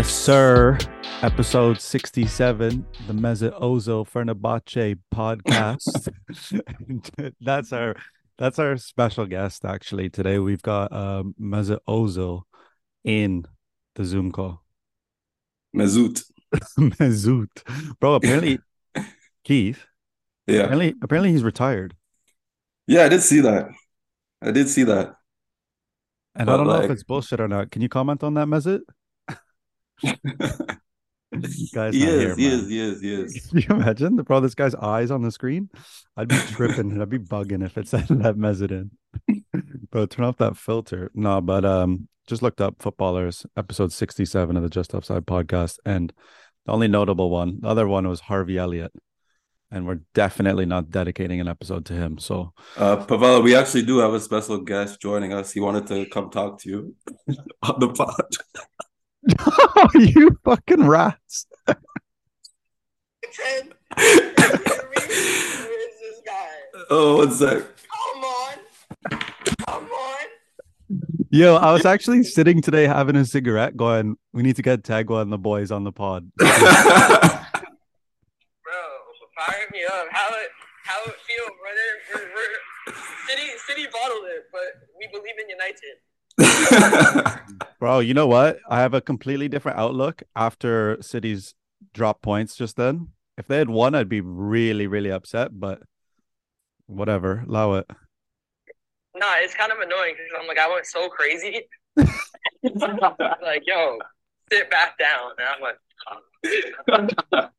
Yes, sir. Episode 67, the Mesut Ozil Fenerbahce podcast. that's our that's our special guest actually today. We've got um Mesut Ozil in the Zoom call. Mesut. Mesut. Bro, apparently Keith, Yeah. apparently apparently he's retired. Yeah, I did see that. I did see that. And I don't know if it's bullshit or not. Can you comment on that, Mesut? Guy's he is, here, he is, he is, he is. Can you imagine the bro? This guy's eyes on the screen. I'd be tripping. And I'd be bugging if it said that Mesut in. Bro, turn off that filter. No, but um, just looked up footballers episode sixty-seven of the Just Offside podcast, and the only notable one, the other one was Harvey Elliott, and we're definitely not dedicating an episode to him. So Uh, Pavel, we actually do have a special guest joining us. He wanted to come talk to you on the pod. you fucking rats. Ten. Who is this guy? Oh, one sec. Come on. Come on. Yo, I was actually sitting today having a cigarette, going, "We need to get Tagwa and the boys on the pod." Bro, fire me up. How it how it feel, brother? We're, we're City City bottled it, but we believe in United. Bro, you know what? I have a completely different outlook after City's drop points just then. If they had won, I'd be really, really upset, but whatever. Allow it. Nah, it's kind of annoying because I'm like I went so crazy. like, yo, sit back down. And I'm like,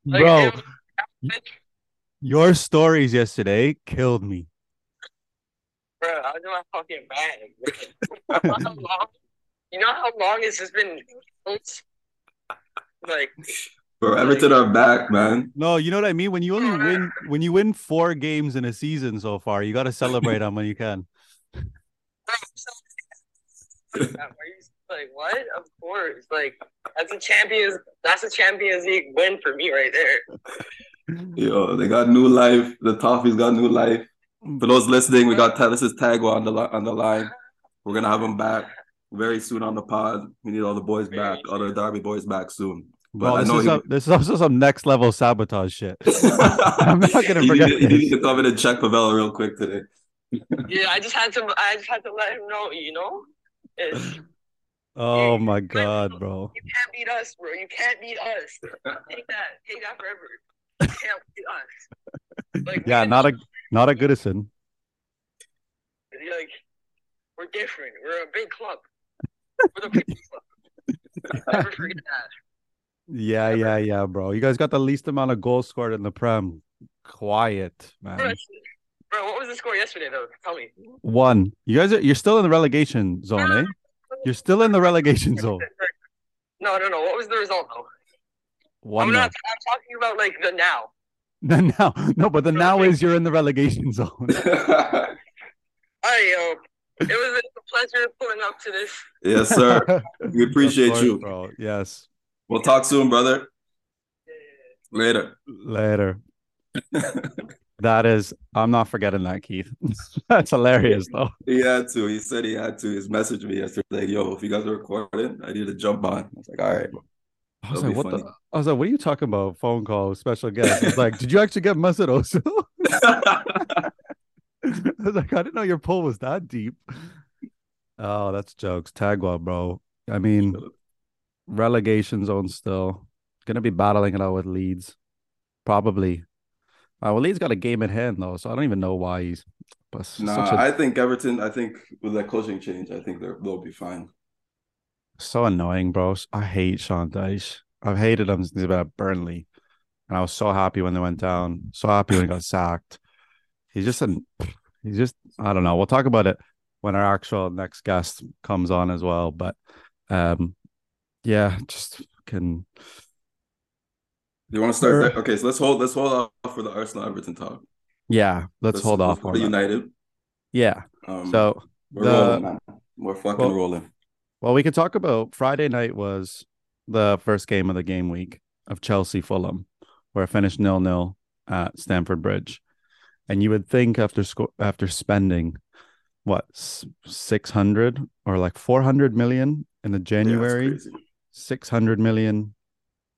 like Bro, was- your stories yesterday killed me. Bro, I was in my fucking bag. How long- you know how long this has been like Bro, Everton are back, man. No, you know what I mean? When you only win when you win four games in a season so far, you gotta celebrate them when you can. Like what? Of course. Like that's a champions that's a Champions League win for me right there. Yo, they got new life. The Toffees got new life. For those listening, we got mm-hmm. this is Tagwa on the on the line. We're gonna have him back very soon on the pod. We need all the boys back, all the Darby boys back soon. But Bro, I this know is, he- some, this is also some next level sabotage shit. I'm not gonna He forget needed- He this. needed to come in and check Pavel real quick today. Yeah, I just had to I just had to let him know, you know? It's, oh you Oh my god, bro. You can't beat us, bro. You can't beat us. Take that. Take that forever. You can't beat us. Like Yeah, not a not a Goodison. like we're different. We're a big club. We're the big club. Never forget that. Yeah, yeah, yeah, bro. You guys got the least amount of goals scored in the Prem. Quiet, man. bro, what was the score yesterday though? Tell me. One. You guys are you're still in the relegation zone, eh? You're still in the relegation zone. No, no, no. What was the result though? One I'm not. I'm talking about like the now. The now, no, but the now is you're in the relegation zone. All right, yo. It was a pleasure pulling up to this. yes, sir. We appreciate course, you. bro. Yes. We'll talk soon, brother. Later. Later. That is, I'm not forgetting that, Keith. That's hilarious, though. He had to. He said he had to. He's messaged me yesterday. Like, yo, if you guys are recording, I need to jump on. I was like, all right. I was That'll like, what funny. the? I was like, what are you talking about? Phone call, special guest. Like, did you actually get Ozil? I was like, I didn't know your pull was that deep. Oh, that's jokes. Tagwa, bro. I mean, relegation zone still. Gonna be battling it out with Leeds. Probably. Uh, well, Leeds got a game in hand though, so I don't even know why he's. But nah, a, I think Everton, I think with that coaching change, I think they're, they'll be fine. So annoying, bro. I hate Sean Dyche. I've hated him since at Burnley, and I was so happy when they went down. So happy when he got sacked. He's just an. He's just. I don't know. We'll talk about it when our actual next guest comes on as well. But, um, yeah, just can. You want to start? Okay, so let's hold let's hold off for the Arsenal Everton talk. Yeah, let's, hold off go on to that. United. Yeah. Um, So we're the- rolling, man. We're fucking Well- rolling. Well, we could talk about Friday night was the first game of the game week of Chelsea Fulham, where it finished nil nil at Stamford Bridge, and you would think after sco- after spending what six hundred or like four hundred million in the January crazy. 600 million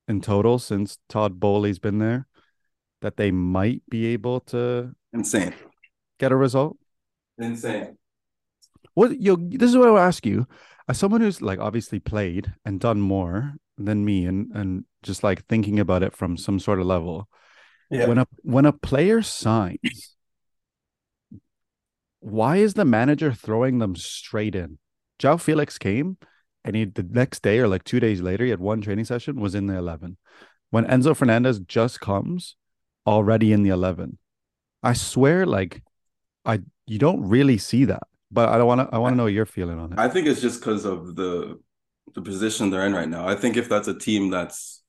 in total since Todd Boehly's been there that they might be able to Insane. get a result? Insane. What yo, this is what I'll ask you. As someone who's like obviously played and done more than me and and just like thinking about it from some sort of level. Yeah. When a when a player signs, why is the manager throwing them straight in? Joao Felix came and he the next day or like two days later, he had one training session, was in the 11. When Enzo Fernandez just comes, already in the 11. I swear, like, I you don't really see that. But I don't want to. I want to know your feeling on it. I think it's just because of the the position they're in right now. I think if that's a team that's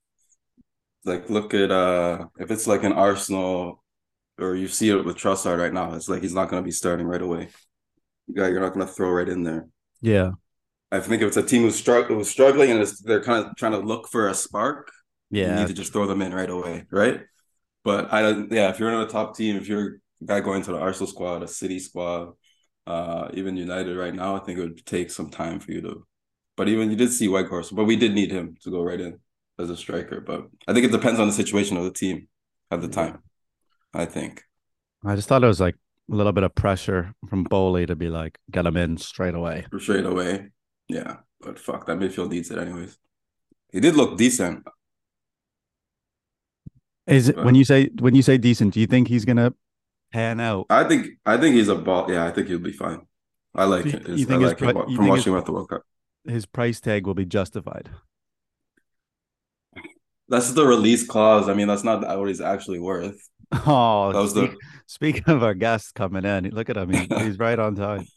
like look at uh if it's like an Arsenal or you see it with Trossard right now, it's like he's not going to be starting right away. Yeah, you're not going to throw right in there. yeah, I think if it's a team who's, strugg- who's struggling and it's, they're kind of trying to look for a spark, yeah, you need to just throw them in right away, right? But I don't. Yeah, if you're in a top team, if you're a guy going to the Arsenal squad, a City squad, uh, even United right now, I think it would take some time for you to. But even you did see Weghorst, but we did need him to go right in as a striker. But I think it depends on the situation of the team at the time. I think. I just thought it was like a little bit of pressure from Boehly to be like, get him in straight away. Straight away. Yeah. But fuck, that midfield needs it anyways. He did look decent. Is it Uh, when you say when you say decent? Do you think he's gonna pan out? I think I think he's a ball. Yeah, I think he'll be fine. I like You- it. you I think his like him pri- you from think his- watching him at the World Cup. His price tag will be justified. That's the release clause. I mean, that's not what he's actually worth. Oh, That was the- speaking of our guest coming in, look at him. He, he's right on time.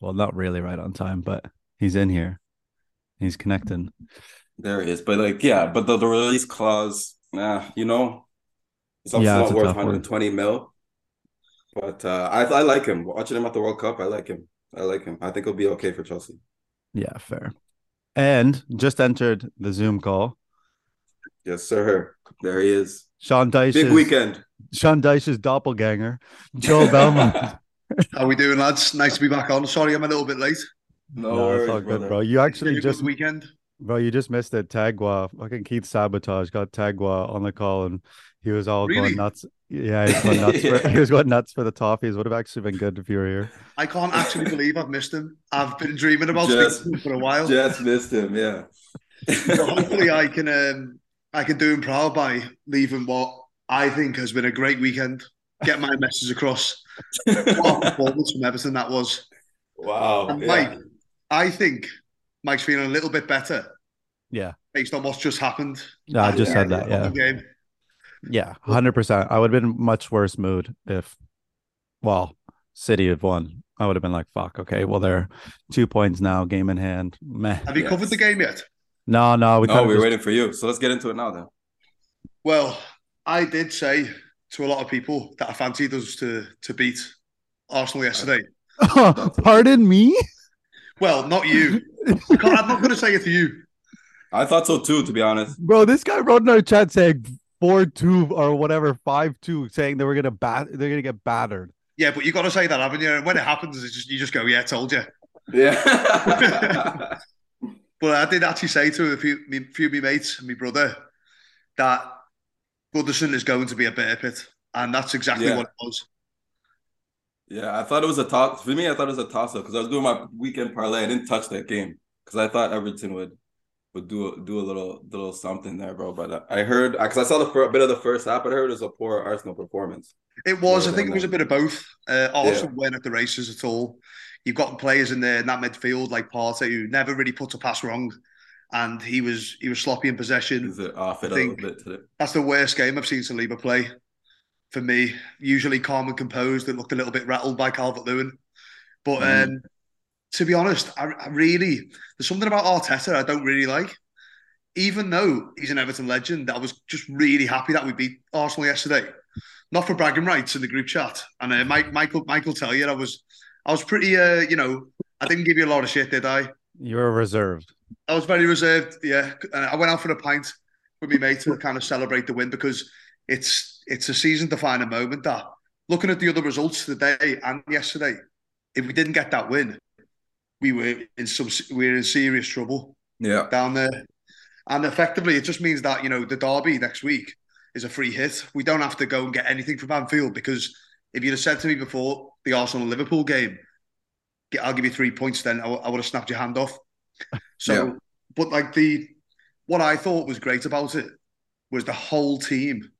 Well, not really right on time, but he's in here. He's connecting. There he is. But like, yeah, but the, the release clause, nah, you know, it's also Yeah, not worth tough one. 120 mil. But uh, I I like him. Watching him at the World Cup, I like him. I like him. I think he'll be okay for Chelsea. Yeah, fair. And just entered the Zoom call. Yes, sir. There he is. Sean Dyche. Big weekend. Sean Dyche's doppelganger, Joe Belmar. How we doing, lads? Nice to be back on. Sorry, I'm a little bit late. No, No, worries, it's all good, brother. bro. You actually Really just weekend. Bro, you just missed it. Tagwa, fucking Keith Sabotage got Tagwa on the call and he was all Really? going nuts. Yeah, he was going nuts for he was going nuts for the toffees. Would have actually been good if you were here. I can't actually believe I've missed him. I've been dreaming about Just- speaking to him for a while. Just missed him. Yeah. So hopefully, I can um, I can do him proud by leaving what I think has been a great weekend. Get my message across. What a performance from Everton that was. wow. And yeah. Mike, I think Mike's feeling a little bit better Yeah. based on what's just happened. No, I just Yeah, said that. Yeah. Yeah. Game. Yeah. 100%. I would have been much worse mood if, well, City had won. I would have been like, fuck, okay, well, they're two points now, game in hand. Meh. Have you Yes. covered the game yet? No, no, we. Oh, no, we're just, waiting for you. So let's get into it now then. Well, I did say to a lot of people that I fancied us to to beat Arsenal yesterday. pardon me? Well, not you. I'm not going to say it to you. I thought so too, to be honest. Bro, this guy wrote in our chat saying 4 2 or whatever, 5 2, saying they were going to bat, they're going to get battered. Yeah, but you got to say that, haven't you? And when it happens, it's just, you just go, "Yeah, told you." Yeah. But I did actually say to a few, me, few of my mates and my brother that Goodison is going to be a better pit, and that's exactly Yeah. what it was. yeah, I thought it was a toss. For me, I thought it was a toss up because I was doing my weekend parlay. I didn't touch that game because I thought Everton would would do a, do a little little something there, bro. But uh, I heard because I saw the fir- bit of the first half, but I heard it was a poor Arsenal performance. It was. I think it was a bit of both. Uh, Arsenal weren't at the races at all. You've got players in there in that midfield like Partey who never really put a pass wrong, and he was he was sloppy in possession. Is it off it a think- little bit today? That's the worst game I've seen Saliba play. For me, usually calm and composed. It looked a little bit rattled by Calvert Lewin, but Mm. um, to be honest, I, I really there's something about Arteta I don't really like. Even though he's an Everton legend, I was just really happy that we beat Arsenal yesterday. Not for bragging rights in the group chat, and uh, Mike, Michael, Michael, tell you, I was, I was pretty, uh, you know, I didn't give you a lot of shit, did I? You were reserved. I was very reserved. Yeah, and I went out for a pint with my mate to kind of celebrate the win because it's it's a season defining moment. That looking at the other results today and yesterday, if we didn't get that win, we were in some we were in serious trouble Yeah, down there. And effectively, it just means that, you know, the derby next week is a free hit. We don't have to go and get anything from Anfield because if you'd have said to me before the Arsenal Liverpool game, I'll give you three points, then I, I would have snapped your hand off. So, Yeah. but like the, what I thought was great about it was the whole team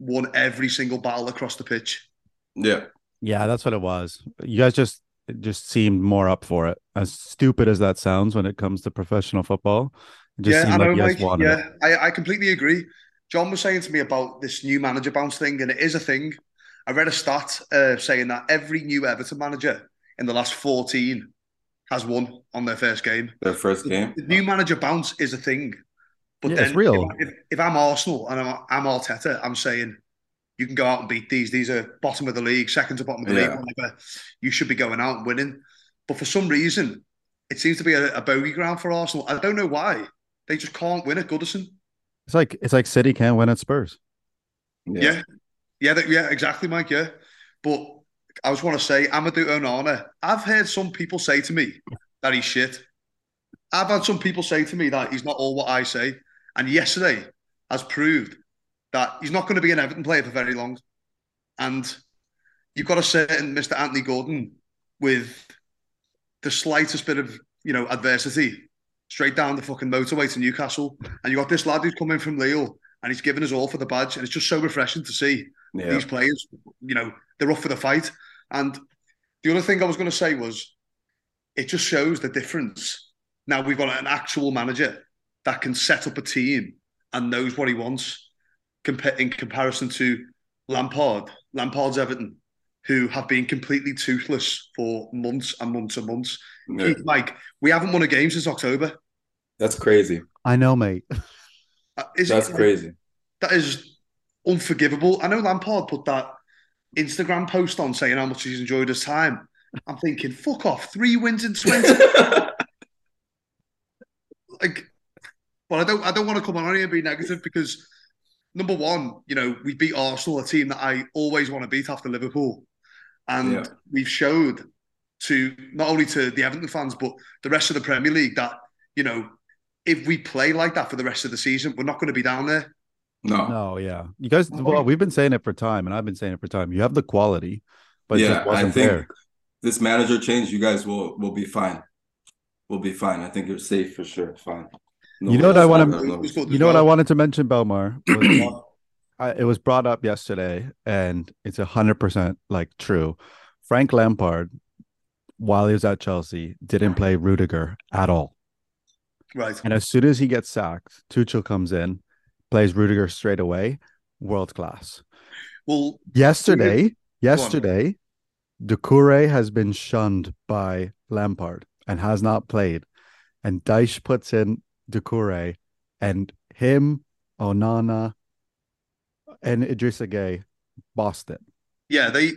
won every single battle across the pitch. Yeah. Yeah, that's what it was. You guys just it just seemed more up for it. As stupid as that sounds when it comes to professional football, it just yeah, seemed I like you guys Mike. wanted it. Yeah, I, I completely agree. John was saying to me about this new manager bounce thing, and it is a thing. I read a stat uh, saying that every new Everton manager in the last 14 has won on their first game. Their first game. The new manager bounce is a thing. But Yeah, then it's real. If, if, if I'm Arsenal and I'm, I'm Arteta, I'm saying you can go out and beat these. These are bottom of the league, second to bottom of the Yeah. league, whatever. You should be going out and winning. But for some reason, it seems to be a, a bogey ground for Arsenal. I don't know why. They just can't win at Goodison. It's like it's like City can't win at Spurs. Yeah. Yeah, that, yeah, exactly, Mike. Yeah. But I just want to say, Amadou Onana, I've heard some people say to me that he's shit. I've had some people say to me that he's not all what I say. And yesterday has proved that he's not going to be an Everton player for very long. And you've got a certain Mr. Anthony Gordon with the slightest bit of, you know, adversity straight down the fucking motorway to Newcastle. And you got this lad who's coming from Lille and he's given us all for the badge. And it's just so refreshing to see Yeah. these players, you know, they're up for the fight. And the other thing I was going to say was it just shows the difference. Now we've got an actual manager that can set up a team and knows what he wants in comparison to Lampard, Lampard's Everton, who have been completely toothless for months and months and months. Yeah. Keith, Mike, we haven't won a game since October. That's crazy. I know, mate. Uh, Is That's it, crazy. that is unforgivable. I know Lampard put that Instagram post on saying how much he's enjoyed his time. I'm thinking, fuck off, three wins in 20. like, but I don't I don't want to come on here and be negative because number one, you know, we beat Arsenal, a team that I always want to beat after Liverpool. And Yeah. we've showed to not only to the Everton fans, but the rest of the Premier League that, you know, if we play like that for the rest of the season, we're not going to be down there. no. No, yeah. You guys well, we've been saying it for time, and I've been saying it for time. You have the quality, but it yeah, just I wasn't think there. this manager change, you guys will will be fine. We'll be fine. I think you're safe for sure. Fine. No You know what I wanna- No It was worries. good You know what I wanted to mention, Belmar? Was, I, it was brought up yesterday, and it's a hundred percent like true. Frank Lampard, while he was at Chelsea, didn't play Rudiger at all. Right. And as soon as he gets sacked, Tuchel comes in, plays Rudiger straight away, world class. Well, Yesterday, yesterday, Doucouré has been shunned by Lampard and has not played. And Dyche puts in Doucouré and him, Onana, and Idrissa Gueye bossed it. yeah, they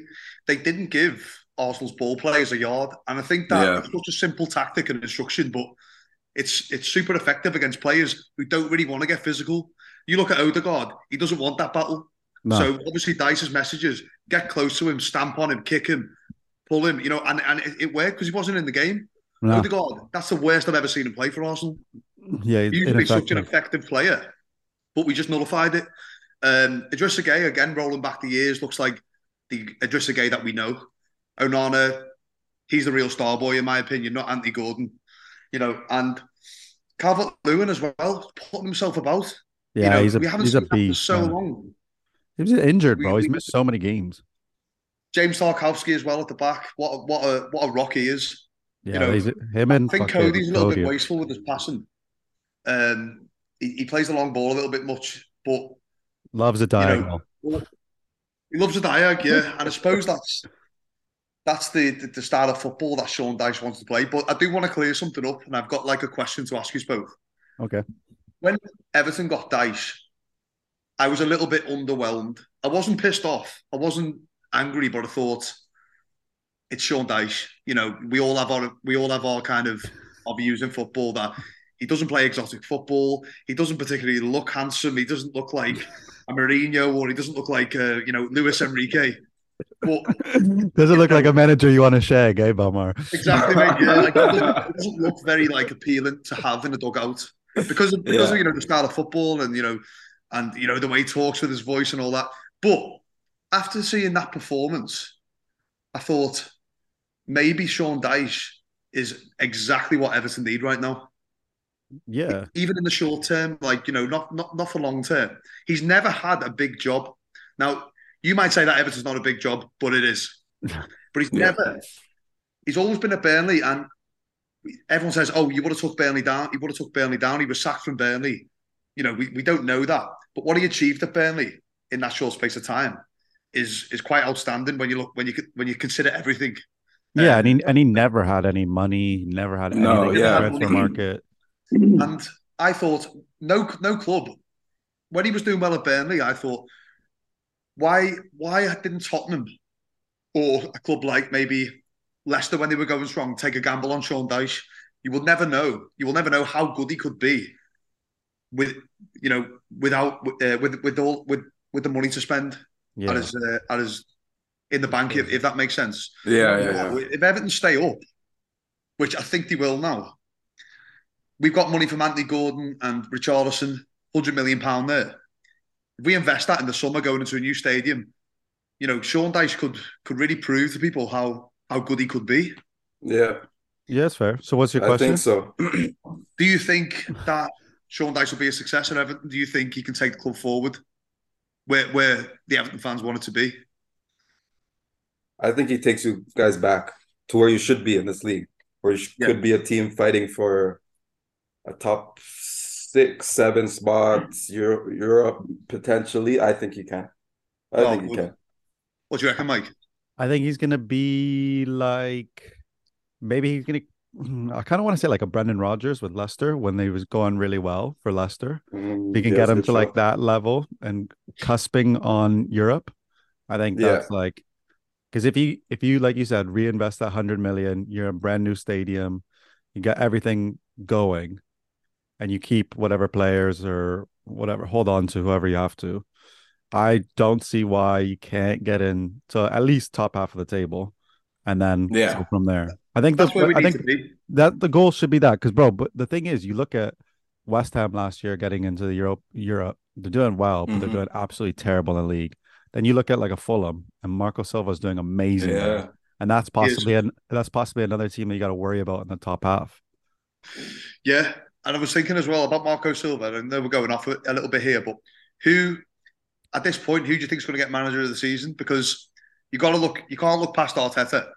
they didn't give Arsenal's ball players a yard, and I think that Yeah. such a simple tactic and instruction, but it's it's super effective against players who don't really want to get physical. You look at Odegaard; he doesn't want that battle. No. So obviously, Dyche's messages: get close to him, stamp on him, kick him, pull him. You know, and and it, it worked because he wasn't in the game. No. Odegaard, that's the worst I've ever seen him play for Arsenal. Yeah, He used to be such an effective player, but we just nullified it. Um, Idrissa Gueye, again, rolling back the years, looks like the Idrissa Gueye that we know. Onana, he's the real star boy, in my opinion, not Anthony Gordon. You know, and Calvert Lewin as well, putting himself about. Yeah, you know, he's a we haven't he's a seen for beast. so man. long. He was injured, We- bro. He's we- missed so many games. James Tarkowski as well at the back. What a, what a what a rock he is. Yeah, know, he's, him and I think Coady's a little Cody. bit wasteful with his passing. Um, he, he plays the long ball a little bit much, but loves a diagonal. He loves a diag, yeah, and I suppose that's that's the, the the style of football that Sean Dyche wants to play. But I do want to clear something up, and I've got like a question to ask you both. Okay. When Everton got Dyche, I was a little bit underwhelmed. I wasn't pissed off. I wasn't angry, but I thought it's Sean Dyche. You know, we all have our we all have our kind of our views in football that he doesn't play exotic football. He doesn't particularly look handsome. He doesn't look like a Mourinho, or he doesn't look like uh, you know Luis Enrique. But Doesn't look like a manager you want to shag, eh, Belmar? exactly, mate. Yeah, like, it, doesn't, it doesn't look very like appealing to have in a dugout. because of, because Yeah. of you know the style of football and you know and you know the way he talks with his voice and all that. But after seeing that performance, I thought maybe Sean Dyche is exactly what Everton need right now. Yeah. Even in the short term, like you know, not not not for long term. He's never had a big job. Now you might say that Everton's not a big job, but it is. But he's Yeah. never. He's always been at Burnley, and everyone says, "Oh, you would have took Burnley down. He would have took Burnley down. He was sacked from Burnley." You know, we, we don't know that, but what he achieved at Burnley in that short space of time is is quite outstanding when you look when you when you consider everything. Yeah, Um, and he and he never had any money, never had anything No, in the yeah. transfer market. And I thought, no, no club. When he was doing well at Burnley, I thought, why, why didn't Tottenham or a club like maybe Leicester, when they were going strong, take a gamble on Sean Dyche? You will never know. You will never know how good he could be with, you know, without uh, with with all with with the money to spend Yeah. at his uh, at his in the bank, if, if that makes sense. Yeah, yeah, yeah. If Everton stay up, which I think they will now, we've got money from Anthony Gordon and Richarlison, hundred million pound there. If we invest that in the summer going into a new stadium, you know, Sean Dyche could could really prove to people how how good he could be. Yeah, Yeah, it's fair. So what's your question? I think so. Do you think that Sean Dyche will be a success at Everton? Do you think he can take the club forward where where the Everton fans want it to be? I think he takes you guys back to where you should be in this league, where you sh- Yeah. could be a team fighting for a top six, seven spots, Europe, Europe potentially. I think he can. I Oh, think he good. can. What do you reckon, Mike? I think he's gonna be like maybe he's gonna. I kind of want to say like a Brendan Rodgers with Leicester when they was going really well for Leicester. Mm, you can yeah, get him to like shout. that level and cusping on Europe, I think Yeah. that's like because if you if you like you said reinvest that hundred million, you're a brand new stadium, you got everything going, and you keep whatever players or whatever hold on to whoever you have to. I don't see why you can't get in to at least top half of the table, and then Yeah. go from there. I think That's that's I think that the goal should be that because bro but the thing is you look at west ham last year getting into the europe europe they're doing well but they're Mhm. doing absolutely terrible in the league then you look at like a fulham and marco Silva is doing amazing there. Yeah, and that's possibly an, that's possibly another team that you got to worry about in the top half Yeah, and I was thinking as well about Marco Silva. and know we're going off a a little bit here, but who, at this point, who do you think is going to get manager of the season? Because you got to look, you can't look past Arteta,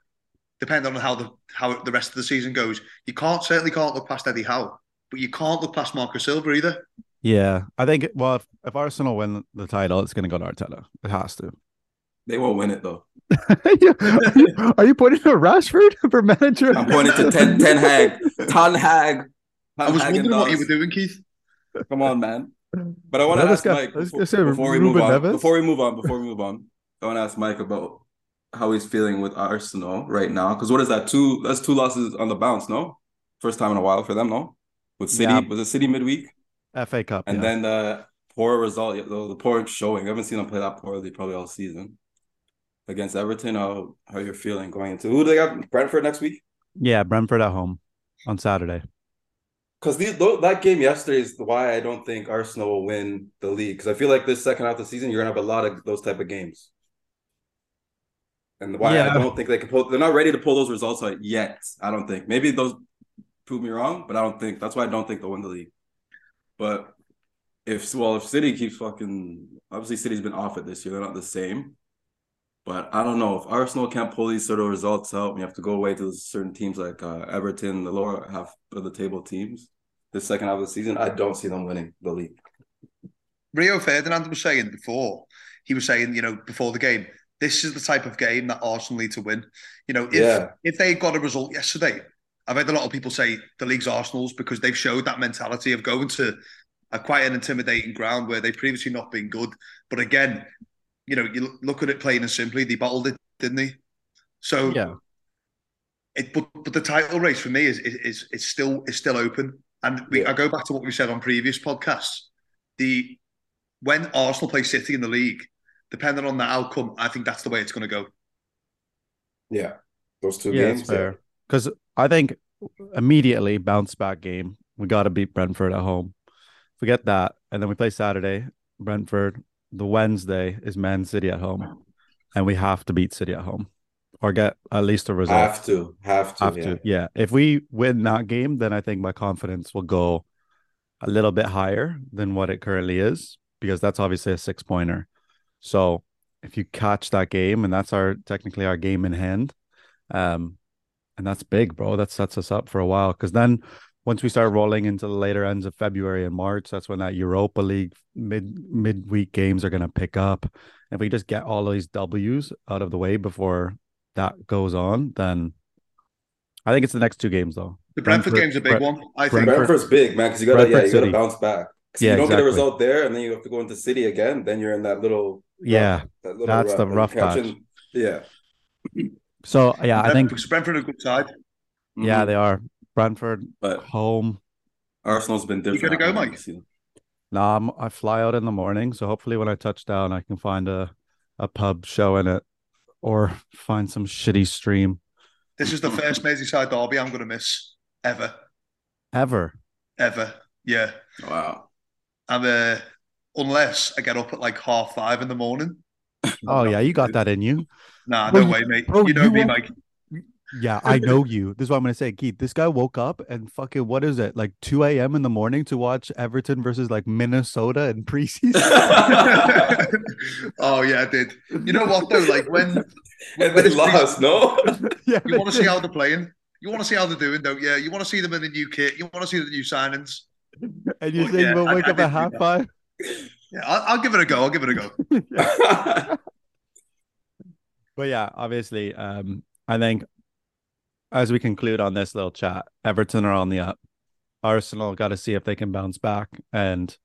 depending on how the how the rest of the season goes. You can't certainly can't look past Eddie Howe, but you can't look past Marco Silva either. yeah i think well if, if arsenal win the title it's going to go to arteta it has to they won't win it though. are, you, are you pointing to rashford for manager I'm pointing to Ten Ten Hag, Ten Hag. I was Ten Hag and wondering what you Dawes. were doing, Keith. Come on, man. But I want to ask go- Mike before, say before we Ruben move on. Neves. Before we move on, before we move on, I want to ask Mike about how he's feeling with Arsenal right now. Because what is that? Two that's two losses on the bounce, no? First time in a while for them, no? With City, Yeah. was it City midweek? fa cup And yeah. then the poor result, the, the poor showing. I haven't seen them play that poorly probably all season. Against Everton, how how you're feeling going into who do they got? Brentford next week? yeah brentford at home on saturday Because that game yesterday is why I don't think Arsenal will win the league. Because I feel like this second half of the season, you're gonna have a lot of those type of games, and why Yeah. I don't think they can pull. They're not ready to pull those results out yet. I don't think. Maybe those prove me wrong, but I don't think. That's why I don't think they'll win the league. But if well, if City keeps fucking, obviously City's been off it this year. They're not the same. But I don't know if Arsenal can't pull these sort of results out. You have to go away to certain teams like uh, Everton, the lower half of the table teams. The second half of the season, I don't see them winning the league. Rio Ferdinand was saying before, he was saying, you know, before the game, this is the type of game that Arsenal need to win. You know, if Yeah. if they got a result yesterday, I've heard a lot of people say the league's Arsenal's because they've showed that mentality of going to a quite an intimidating ground where they've previously not been good. But again, you know, you look at it plain and simply, they bottled it, didn't they? So yeah it, but but the title race for me is is is, is still is still open. And we, Yeah. I go back to what we said on previous podcasts. The when Arsenal play City in the league, depending on the outcome, I think that's the way it's going to go. Yeah, those two yeah, games. it's fair. Because I think immediately bounce back game We got to beat Brentford at home. Forget that, and then we play Saturday, Brentford. The Wednesday is Man City at home, and we have to beat City at home, or get at least a result. Have to, have to, Have yeah. to, yeah. If we win that game, then I think my confidence will go a little bit higher than what it currently is, because that's obviously a six pointer. So if you catch that game, and that's our technically our game in hand, um, and that's big, bro. That sets us up for a while. Because then once we start rolling into the later ends of February and March, that's when that Europa League mid midweek games are going to pick up. If we just get all of these W's out of the way before that goes on, then I think it's the next two games though. The Brentford, Brentford- game's a big Brent- one. I think. Brentford- Brentford's big, man, because you gotta, yeah, Brentford you gotta City. bounce back. 'Cause Yeah, you don't get a result there, and then you have to go into City again. Then you're in that little, Yeah, that little that's the rough patch. catching- Yeah, So yeah, I think Brentford, Brentford a good side. yeah Mhm. they are Brentford But home. Arsenal's been different. You gotta go, at home Mike? this. Nah, I'm, I fly out in the morning, so hopefully when I touch down, I can find a a pub showing it, or find some shitty stream This is the first Merseyside derby I'm going to miss ever, ever. ever. Yeah, Wow. and uh, unless I get up at like half five in the morning. Oh yeah, you got that in you. Nah, no you- way, mate. bro, you know you me, won't- Mike. Yeah, I know you. This is what I'm gonna say, Keith. This guy woke up and fucking what is it? Like 2 a.m. in the morning to watch Everton versus like Minnesota in preseason. oh yeah, I did. You know what though? Like when and when they lost, no? yeah, you want to see how they're playing. You want to see how they're doing, don't you? You want to see them in the new kit. You want to see the new signings. and Oh, yeah, you'll I- wake I up at half five? Yeah, I'll, I'll give it a go. I'll give it a go. But yeah, obviously, um, I think as we conclude on this little chat, Everton are on the up. Arsenal got to see if they can bounce back, and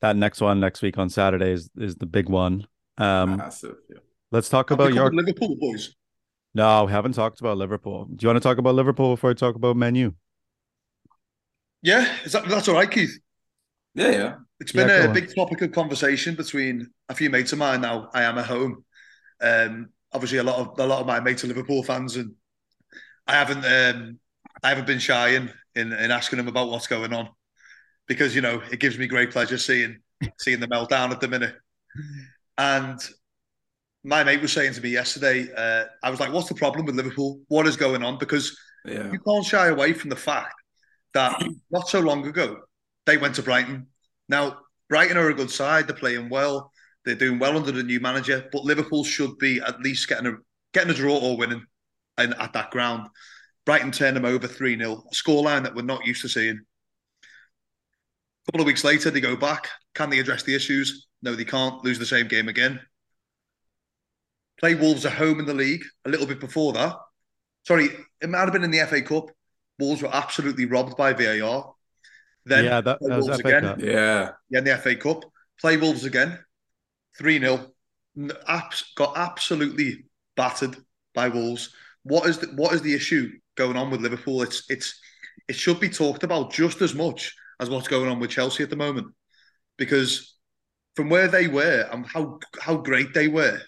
that next one next week on Saturday is, is the big one. Um, Massive. Yeah. let's talk Have we about your. Liverpool boys. No, we haven't talked about Liverpool. Do you want to talk about Liverpool before I talk about Man U? Yeah, is that, that's all right, Keith. Yeah, yeah. It's been Yeah, a on. big topic of conversation between a few mates of mine. Now I am at home. Um, obviously, a lot of a lot of my mates are Liverpool fans, and I haven't um, I haven't been shy in, in in asking them about what's going on because you know it gives me great pleasure seeing seeing the meltdown at the minute. And my mate was saying to me yesterday, uh, I was like, "What's the problem with Liverpool? What is going on?" Because Yeah. you can't shy away from the fact that not so long ago they went to Brighton. Now Brighton are a good side; they're playing well, they're doing well under the new manager. But Liverpool should be at least getting a getting a draw or winning, in, at that ground. Brighton turned them over three 0 a scoreline that we're not used to seeing. A couple of weeks later, they go back. Can they address the issues? No, they can't. Lose the same game again. Play Wolves at home in the league a little bit before that. Sorry, it might have been in the FA Cup. Wolves were absolutely robbed by VAR. Then yeah, that, play that was Wolves FA again. Cup. Yeah. Yeah, in the FA Cup. Play Wolves again. 3 0. Got absolutely battered by Wolves. What is the, what is the issue going on with Liverpool? It's it's it should be talked about just as much as what's going on with Chelsea at the moment. Because from where they were and how how great they were,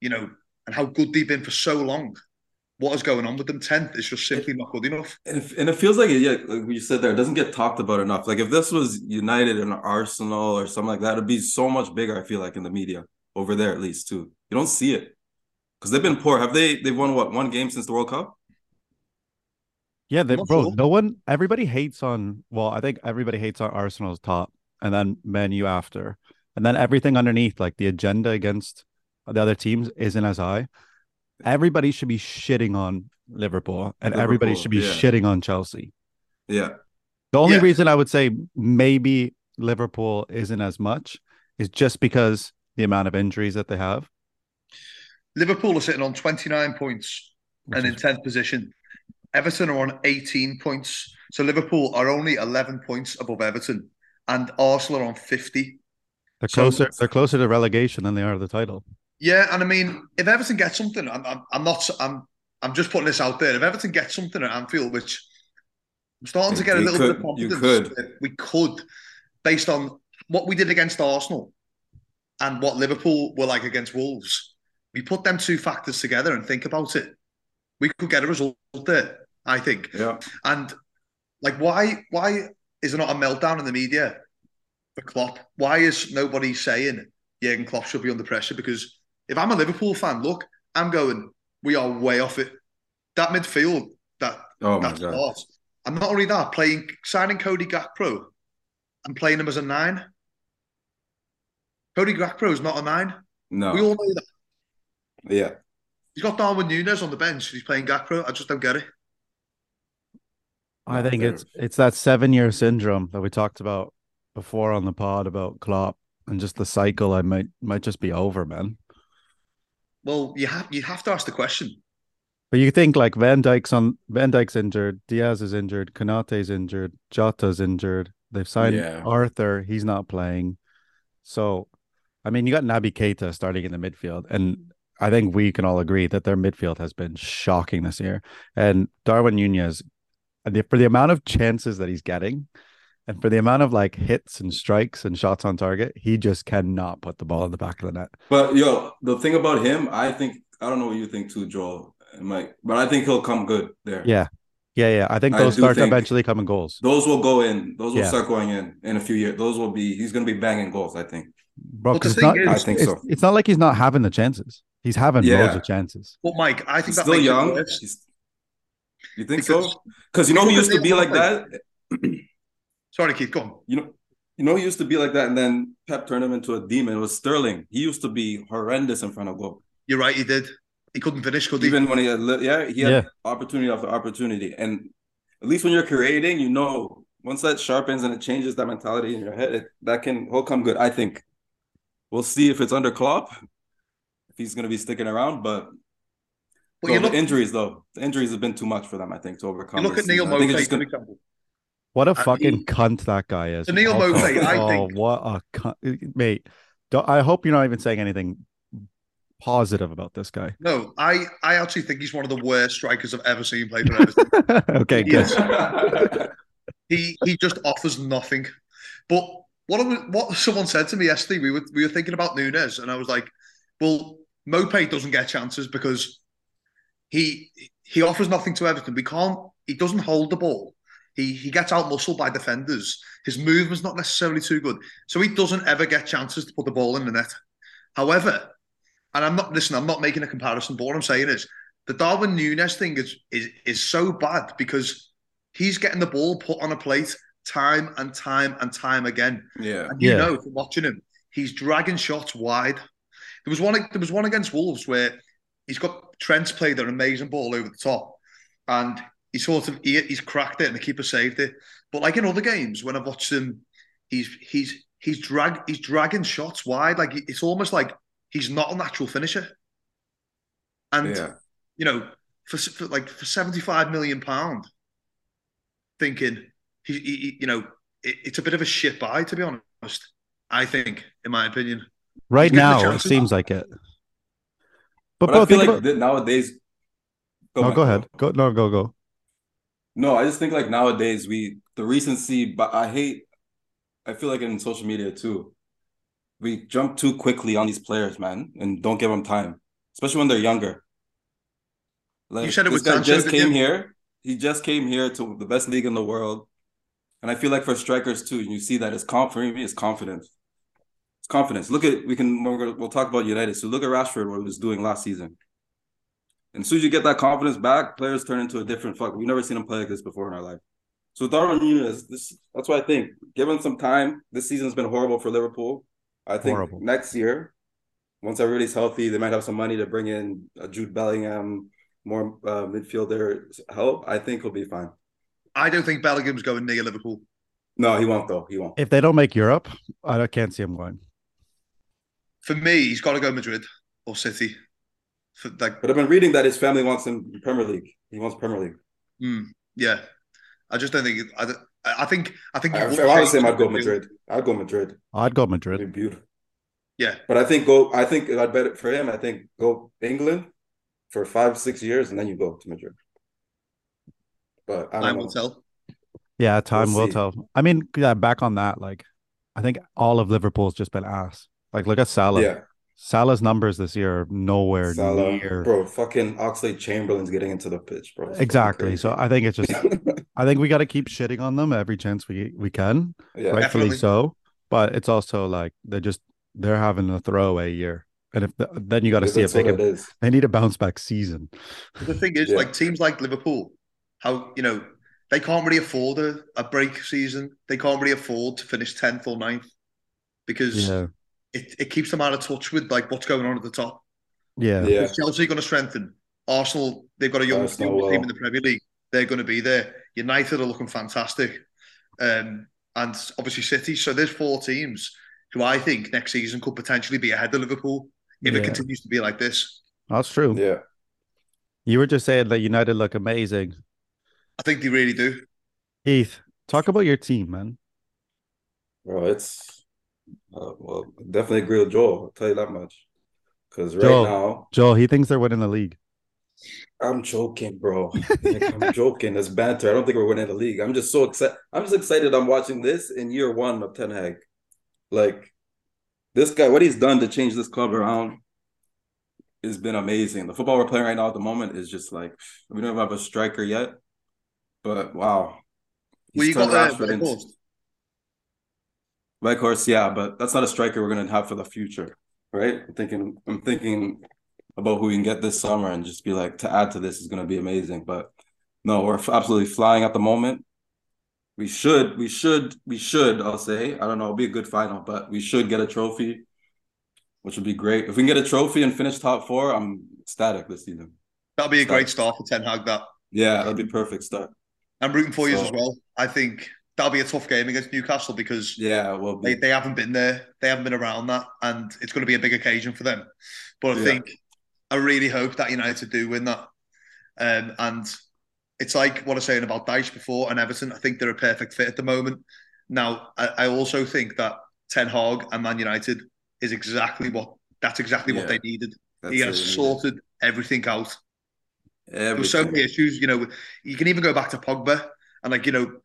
you know, and how good they've been for so long, what is going on with them? Tenth is just simply not good enough. And and it feels like, yeah, like you said there, it doesn't get talked about enough. Like if this was United and Arsenal or something like that, it'd be so much bigger, I feel like, in the media over there at least too. You don't see it. Because they've been poor. Have they they've won what, one game since the World Cup? Yeah, they, Not bro. sure. No one. Everybody hates on. Well, I think everybody hates on Arsenal's top, and then Man U after, and then everything underneath, like the agenda against the other teams, isn't as high. Everybody should be shitting on Liverpool, and everybody should be yeah. shitting on Chelsea. Yeah. The only Yeah. reason I would say maybe Liverpool isn't as much is just because the amount of injuries that they have. Liverpool are sitting on 29 points which and in is- 10th position. Everton are on 18 points. So Liverpool are only 11 points above Everton. And Arsenal are on 50. they're so- closer. they're closer to relegation than they are to the title. Yeah, and I mean, if Everton gets something, I'm, I'm, I'm not, I'm, I'm just putting this out there. If Everton gets something at Anfield, which I'm starting to get a You little bit of could- you confidence, could. we could, based on what we did against Arsenal and what Liverpool were like against Wolves. We put them two factors together and think about it. We could get a result there, I think. Yeah. And Like, why why is there not a meltdown in the media for Klopp? Why is nobody saying Jurgen Klopp should be under pressure? Because if I'm a Liverpool fan, look, I'm going, we are way off it. That midfield, that Oh god. lost. And not only that, playing signing Cody Gakpo and playing him as a nine. Cody Gakpo is not a nine. No. We all know that. Yeah. He's got Darwin Nunez on the bench. He's playing Gakpo. I just don't get it. I think it's it's that seven year syndrome that we talked about before on the pod about Klopp and just the cycle. I might might just be over, man. Well, you have you have to ask the question. But you think like Van Dijk's on Van Dijk's injured, Diaz is injured, Konate's injured, Jota's injured. They've signed Yeah. Arthur, he's not playing. So, I mean, you got Naby Keita starting in the midfield, and I think we can all agree that their midfield has been shocking this year. And Darwin Nunez, for the amount of chances that he's getting, and for the amount of like hits and strikes and shots on target, he just cannot put the ball in the back of the net. But yo, the thing about him, I think I don't know what you think too, Joel and Mike, but I think he'll come good there. Yeah, yeah, yeah. I think those do start to think- eventually come in goals. Those will go in. Those will Yeah. start going in in a few years. Those will be. He's going to be banging goals. I think. Bro, But the 'cause it's not, is- I think it's, so. it's not like he's not having the chances. He's having Yeah. loads of chances. But Mike, I think He's that still young. He's- you think Because- so? Because you know Look he used to be like that. Sorry, Keith, go on. You know, you know he used to be like that, and then Pep turned him into a demon. It was Sterling. He used to be horrendous in front of goal. You're right, he did. He couldn't finish, could he? Even when he had, li- yeah, he had Yeah. opportunity after opportunity. And at least when you're creating, you know, once that sharpens and it changes that mentality in your head, it, that can will come good. I think. We'll see if it's under Klopp, if he's going to be sticking around. But but no, you the injuries, though, the injuries have been too much for them. I think to overcome. look at Neil season. I think Maupay, for example. What a fucking he- cunt that guy is. The Neil Oh, Maupay, I oh, think- what a cunt, mate. don't- I hope you're not even saying anything positive about this guy. No, I, I actually think he's one of the worst strikers I've ever seen play for Everton. okay, He good. is. he he just offers nothing. But what was, what someone said to me yesterday, we were we were thinking about Nunez, and I was like, well, Mope doesn't get chances because he he offers nothing to Everton. We can't. He doesn't hold the ball. He he gets out muscled by defenders. His movement's not necessarily too good, so he doesn't ever get chances to put the ball in the net. However, and I'm not listen. I'm not making a comparison, but what I'm saying is the Darwin Nunez thing is is is so bad because he's getting the ball put on a plate time and time and time again. yeah. And you Yeah. know from watching him, he's dragging shots wide. There was one there was one against Wolves where he's got Trent's played an amazing ball over the top, and he sort of he, he's cracked it and the keeper saved it. But like in other games, when I've watched him, he's he's he's drag he's dragging shots wide. Like it's almost like he's not a natural finisher. And Yeah. you know, for, for like for seventy five million pound, thinking he, he, you know, it, it's a bit of a shit buy to be honest. I think, in my opinion. Right He's getting the now, it seems like it. But, But bro, I feel like about- that nowadays. no, Mike, go ahead. Go no, go go. No, I just think like nowadays we the recency, but I hate. I feel like in social media too, we jump too quickly on these players, man, and don't give them time, especially when they're younger. Like You said it this was guy Sancho, just came here. He just came here to the best league in the world, and I feel like for strikers too, you see that it's conf for me. It's confidence. It's confidence. Look at we can we're gonna- we'll talk about United. So look at Rashford what he was doing last season. And as soon as you get that confidence back, players turn into a different fuck. We've never seen him play like this before in our life. So Darwin Nunez, this that's what I think. Give him some time. This season's been horrible for Liverpool. I think Horrible. next year, once everybody's healthy, they might have some money to bring in uh, Jude Bellingham, more uh, midfielder help. I think he'll be fine. I don't think Bellingham's going near Liverpool. No, he won't though. He won't. If they don't make Europe, I can't see him going. For me, he's got to go Madrid or City. For like, But I've been reading that his family wants him in Premier League. He wants Premier League. mm, yeah, I just don't think. I, I think. I think. I, if would I was him, I'd go. Madrid. I'd go Madrid. I'd go It'd Madrid. be beautiful. Yeah, But I think go. I think I'd bet it for him. I think go England for five six years, and then you go to Madrid. But I I don't will tell. Yeah, time We'll will see. tell. I mean, yeah, back on that, like I think all of Liverpool's just been ass. Like look at Salah. Yeah, Salah's numbers this year are nowhere Salah, near bro, fucking Oxlade Chamberlain's getting into the pitch, bro. It's exactly. So I think it's just I think we got to keep shitting on them every chance we we can, yeah, rightfully Definitely. so. But it's also like they're just they're having a throwaway year, and if the, then you got to see if that's they what can. is. They need a bounce back season. The thing is, Yeah. like teams like Liverpool, how you know they can't really afford a, a break season. They can't really afford to finish tenth or 9th because Yeah, it, it keeps them out of touch with like what's going on at the top. yeah, Yeah, Is Chelsea going to strengthen? Arsenal, they've got a young, Arsenal young will. team in the Premier League. They're going to be there. United are looking fantastic, um, and obviously City. So there's four teams who I think next season could potentially be ahead of Liverpool if Yeah. it continues to be like this. That's true. yeah. You were just saying that United look amazing. I think they really do. Keith, talk about your team, man. Well, it's uh, well, definitely agree with Joel. I'll tell you that much. Because right Joel. now, Joel, he thinks they're winning the league. I'm joking, bro. Like, I'm joking. It's banter. I don't think we're winning the league. I'm just so excited. I'm just excited. I'm watching this in year one of Ten Hag. Like this guy, what he's done to change this club around has been amazing. The football we're playing right now at the moment is just like we don't have a striker yet, but wow. Well, you got Rashford into- Weghorst. Yeah, but that's not a striker we're gonna have for the future, right? I'm thinking, I'm thinking about who we can get this summer and just be like to add to this is gonna be amazing. But no, we're f- absolutely flying at the moment. We should, we should, we should. I'll say, I don't know, it'll be a good final, but we should get a trophy, which would be great. If we can get a trophy and finish top four, I'm ecstatic this season. That'll be a Start. great start for Ten Hag. That Yeah, that'd be perfect start. I'm rooting for you as well. I think that'll be a tough game against Newcastle because Yeah, well, they, they haven't been there. They haven't been around that, and it's going to be a big occasion for them. But I Yeah. think I really hope that United do win that. Um, and it's like what I was saying about Dyche before and Everton. I think they're a perfect fit at the moment. Now, I, I also think that Ten Hag and Man United is exactly what that's exactly what they needed. he has sorted everything out. it. There were so many issues. You know, you can even go back to Pogba and like you know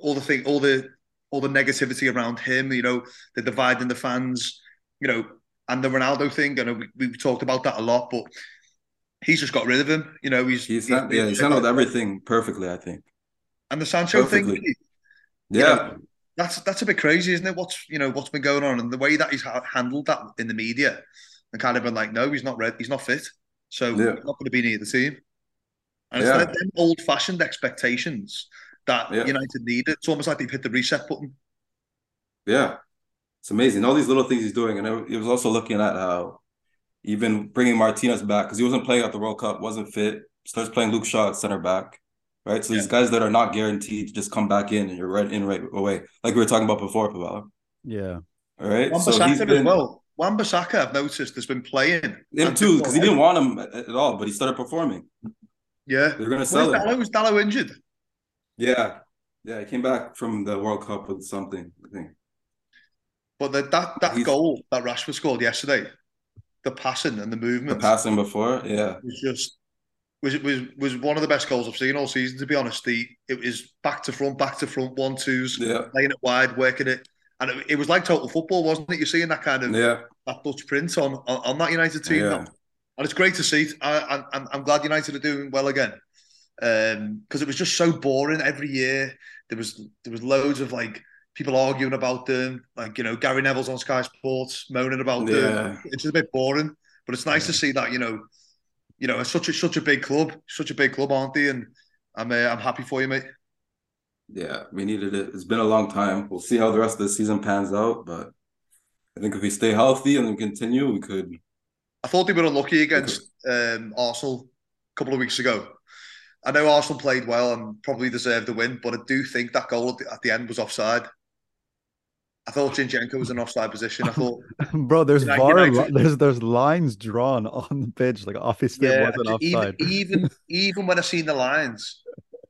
all the thing, all the all the negativity around him. You know, the divide in the fans. You know, and the Ronaldo thing. You know, we, we've talked about that a lot, but he's just got rid of him. You know, he's, He's hand- yeah, he's handled everything perfectly. I think. And the Sancho perfectly. thing, Yeah, know, that's that's a bit crazy, isn't it? What's you know what's been going on and the way that he's ha- handled that in the media, and kind of been like, no, he's not red, he's not fit, so Yeah. he's not going to be near the team. And Yeah. it's like them old-fashioned expectations that Yeah. United need. It's almost like they've hit the reset button. Yeah, it's amazing. All these little things he's doing, and it was also looking at how even bringing Martinez back because he wasn't playing at the World Cup, wasn't fit. Starts playing Luke Shaw at center back, right? So these guys that are not guaranteed to just come back in and you're right in right away, like we were talking about before, Pavella. Yeah. All right, Wan so Bissaka he's as well. Wan Bissaka, I've noticed, has been playing. him too because he didn't want him at, at all, but he started performing. Yeah. They're gonna Was sell him. Dalot, was Dalot injured? Yeah, yeah, he came back from the World Cup with something. I think. But the, that that He's- goal that Rashford scored yesterday, the passing and the movement, The passing before, yeah, was just was was was one of the best goals I've seen all season. To be honest, the it was back to front, back to front, one twos, yeah, laying it wide, working it, and it, it was like total football, wasn't it? You're seeing that kind of yeah, that Dutch print on on, on that United team, Yeah. and it's great to see. I, I, I'm I'm glad United are doing well again, because it was just so boring every year. There was there was loads of like people arguing about them, like you know Gary Neville's on Sky Sports moaning about them. Yeah. It's just a bit boring, but it's nice to see that you know, you know, it's such a such a big club, such a big club, aren't they? And I'm uh, I'm happy for you, mate. yeah. We needed it. It's been a long time. We'll see how the rest of the season pans out, but I think if we stay healthy and we continue, we could. I thought they were unlucky against um, Arsenal a couple of weeks ago. I know Arsenal played well and probably deserved the win, but I do think that goal at the, at the end was offside. I thought Zinchenko was in offside position. I thought, Bro, there's United- VAR, United- there's there's lines drawn on the pitch. Like obviously it wasn't even, offside. even even when I seen the lines,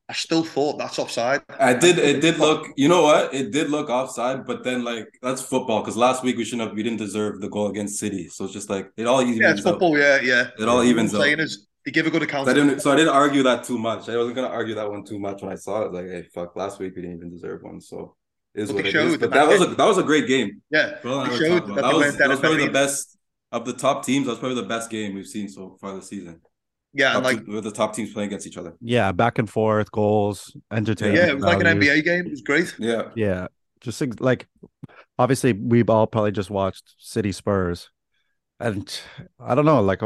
I still thought that's offside. I did. It did look. You know what? It did look offside, but then like that's football. Because last week we shouldn't have. We didn't deserve the goal against City. So it's just like it all evens Yeah, it's out. football. Yeah, yeah. It all evens What I'm out. saying is, they give a good account. So I didn't. So I didn't argue that too much. I wasn't gonna argue that one too much when I saw it. Like, hey, fuck! Last week we didn't even deserve one. So it is But what they it is. showed But that that was a that was a great game. Yeah, Bro, they I showed talked about- that that was weren't that was probably the best of the top teams, That was probably the best game we've seen so far this season. Yeah, and Top like with the top teams playing against each other. Yeah, back and forth, goals, entertainment. yeah, it was like an. NBA game. It was great. Yeah. Yeah, just ex- like obviously we've all probably just watched City Spurs, and I don't know, like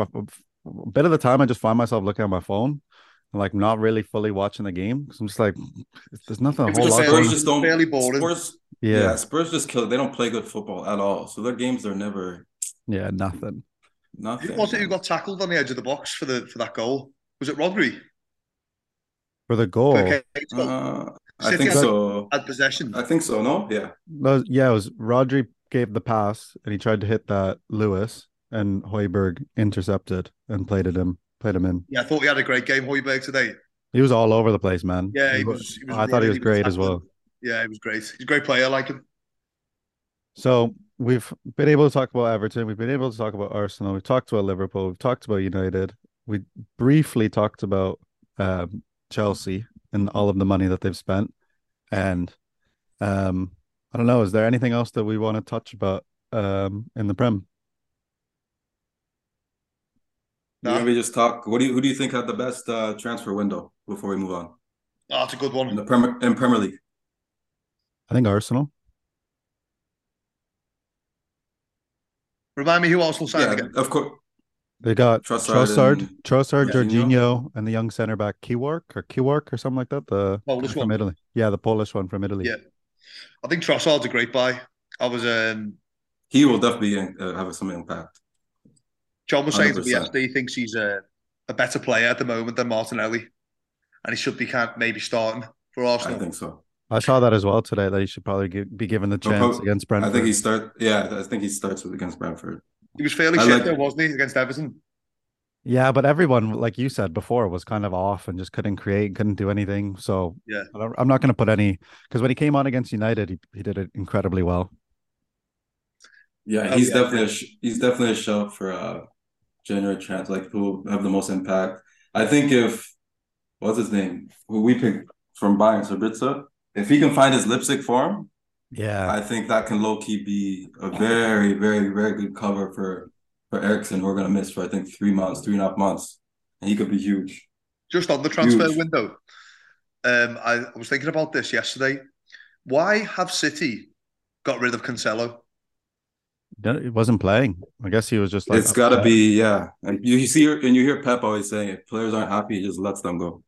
a, a bit of the time I just find myself looking at my phone and like not really fully watching the game because I'm just like, there's nothing a It whole lot. just going Spurs on. just don't fairly boring. Spurs, Yeah, yeah. Spurs just kill. They don't play good football at all. So their games are never yeah, nothing. nothing. Who was it who got tackled on the edge of the box for the for that goal? Was it Rodri? For the goal, Okay, so Uh, I think had- so. had possession. I think so. No, yeah. No, yeah, it was Rodri gave the pass and he tried to hit that Lewis and Højbjerg intercepted and played it him, played him in. Yeah, I thought he had a great game, Højbjerg today. He was all over the place, man. Yeah, he was. He was I thought he was great as well. Yeah, he was great. He's a great player. I like him. So we've been able to talk about Everton. We've been able to talk about Arsenal. We've talked about Liverpool. We've talked about United. We briefly talked about um, Chelsea and all of the money that they've spent. And um, I don't know. Is there anything else that we want to touch about um, in the Prem? No. Maybe just talk. What do you who do you think had the best uh, transfer window before we move on Oh, that's a good one. in the Premier in Premier League? I think Arsenal. Remind me who Arsenal signed Yeah, again. of course. They got Trossard Trossard, and Trossard, Jorginho. Jorginho, and the young center back Kiwark or Kiwark or something like that. The Polish guy from one. Italy. Yeah, the Polish one from Italy. Yeah. I think Trossard's a great buy. I was um He will definitely uh, have some impact. John was saying to me yesterday he thinks he's a, a better player at the moment than Martinelli. And he should be kind of maybe starting for Arsenal. I think so. I saw that as well today. That he should probably give, be given the No, chance prob- against I think he start. Yeah, I think he starts with against Brentford. He was fairly I shit like- though, wasn't he, against Everton? Yeah, but everyone, like you said before, was kind of off and just couldn't create, couldn't do anything. So Yeah. I don't, I'm not going to put any because when he came on against United, he, he did it incredibly well. Yeah, Oh, he's yeah, definitely a sh- he's definitely a shout for uh January trans like who have the most impact. I think if what's his name who we picked from Bayern Sabitzer, if he can find his Leipzig form, Yeah, I think that can low key be a very very very good cover for for Eriksen who we're gonna miss for I think three months three and a half months, and he could be huge. Just on the transfer Huge. window. Um, I, I was thinking about this yesterday. Why have City got rid of Cancelo? No, he wasn't playing. I guess he was just like it's got to be yeah, and you, you see and you hear Pep always saying if players aren't happy, he just lets them go.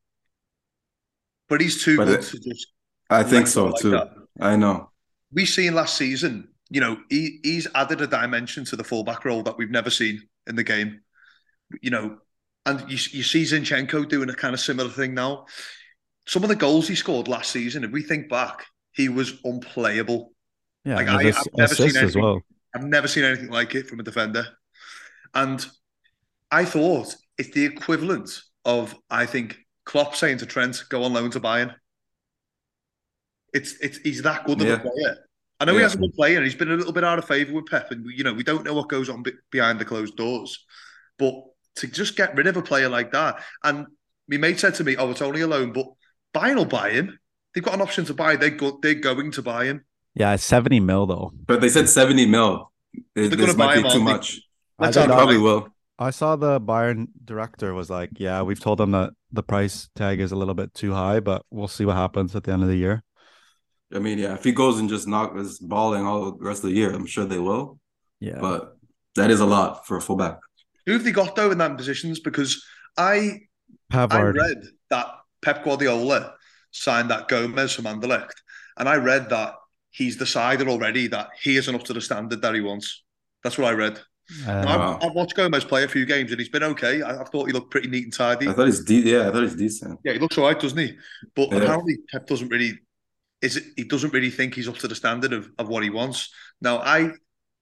But he's too But good it- to just I think so like too. that. I know. we seen last season, you know, he, he's added a dimension to the fullback role that we've never seen in the game. You know, and you, you see Zinchenko doing a kind of similar thing now. Some of the goals he scored last season, if we think back, he was unplayable. Yeah, like, I- his I've never seen assist as well. I've never seen anything like it from a defender. And I thought it's the equivalent of, I think, Klopp saying to Trent, go on loan to Bayern. It's it's he's that good of Yeah. a player. I know he hasn't been playing, and he's been a little bit out of favour with Pep, and you know we don't know what goes on behind the closed doors. But to just get rid of a player like that, and my mate said to me, "Oh, it's only a loan, but Bayern will buy him. They've got an option to buy. They go, they're going to buy him. Yeah, it's 70 mil though. But they said 70 mil. It- this might be too much. I They probably will. I saw the Bayern director was like, "Yeah, we've told them that the price tag is a little bit too high, but we'll see what happens at the end of the year." I mean, yeah, if he goes and just knocks is balling all the rest of the year, I'm sure they will. Yeah, But that is a lot for a fullback. Who have they got though in them positions? Because I I read that Pep Guardiola signed that Gomez from Anderlecht, and I read that he's decided already that he isn't up to the standard that he wants. That's what I read. uh, I've, I've watched Gomez play a few games, and he's been okay. I, I thought he looked pretty neat and tidy. I thought he's de- yeah, I thought he's decent. Yeah, he looks all right, doesn't he? But Yeah. apparently, Pep doesn't really is it, he doesn't really think he's up to the standard of, of what he wants. Now, I,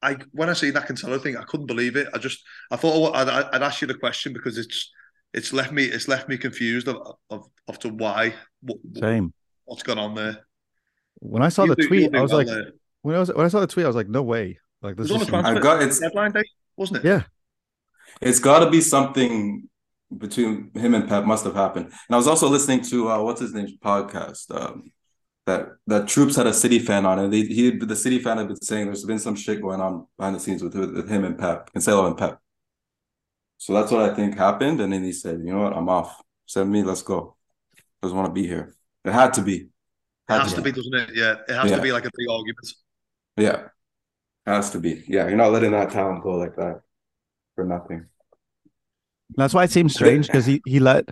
I when I see that Cancelo thing, I couldn't believe it. I just I thought I'd, I'd ask you the question because it's it's left me it's left me confused of of, of to why what, same. what's gone on there. When I saw You the do- tweet, I was like, there. when I was when I saw the tweet, I was like, "No way!" Like this was is I've got it's deadline day, wasn't it? yeah, it's got to be something between him and Pep must have happened. And I was also listening to uh, what's his name's podcast, um, that that Troops had a City fan on and They, he the City fan had been saying there's been some shit going on behind the scenes with, with him and Pep, and Cancelo and Pep. So that's what I think happened, and then he said, "You know what? I'm off. Send me. Let's go. Doesn't want to be here. It had to be. It Had has to be, doesn't it? Yeah, it has Yeah. to be like a big argument. Yeah, has to be. Yeah, you're not letting that talent go like that for nothing. That's why it seems strange because he he let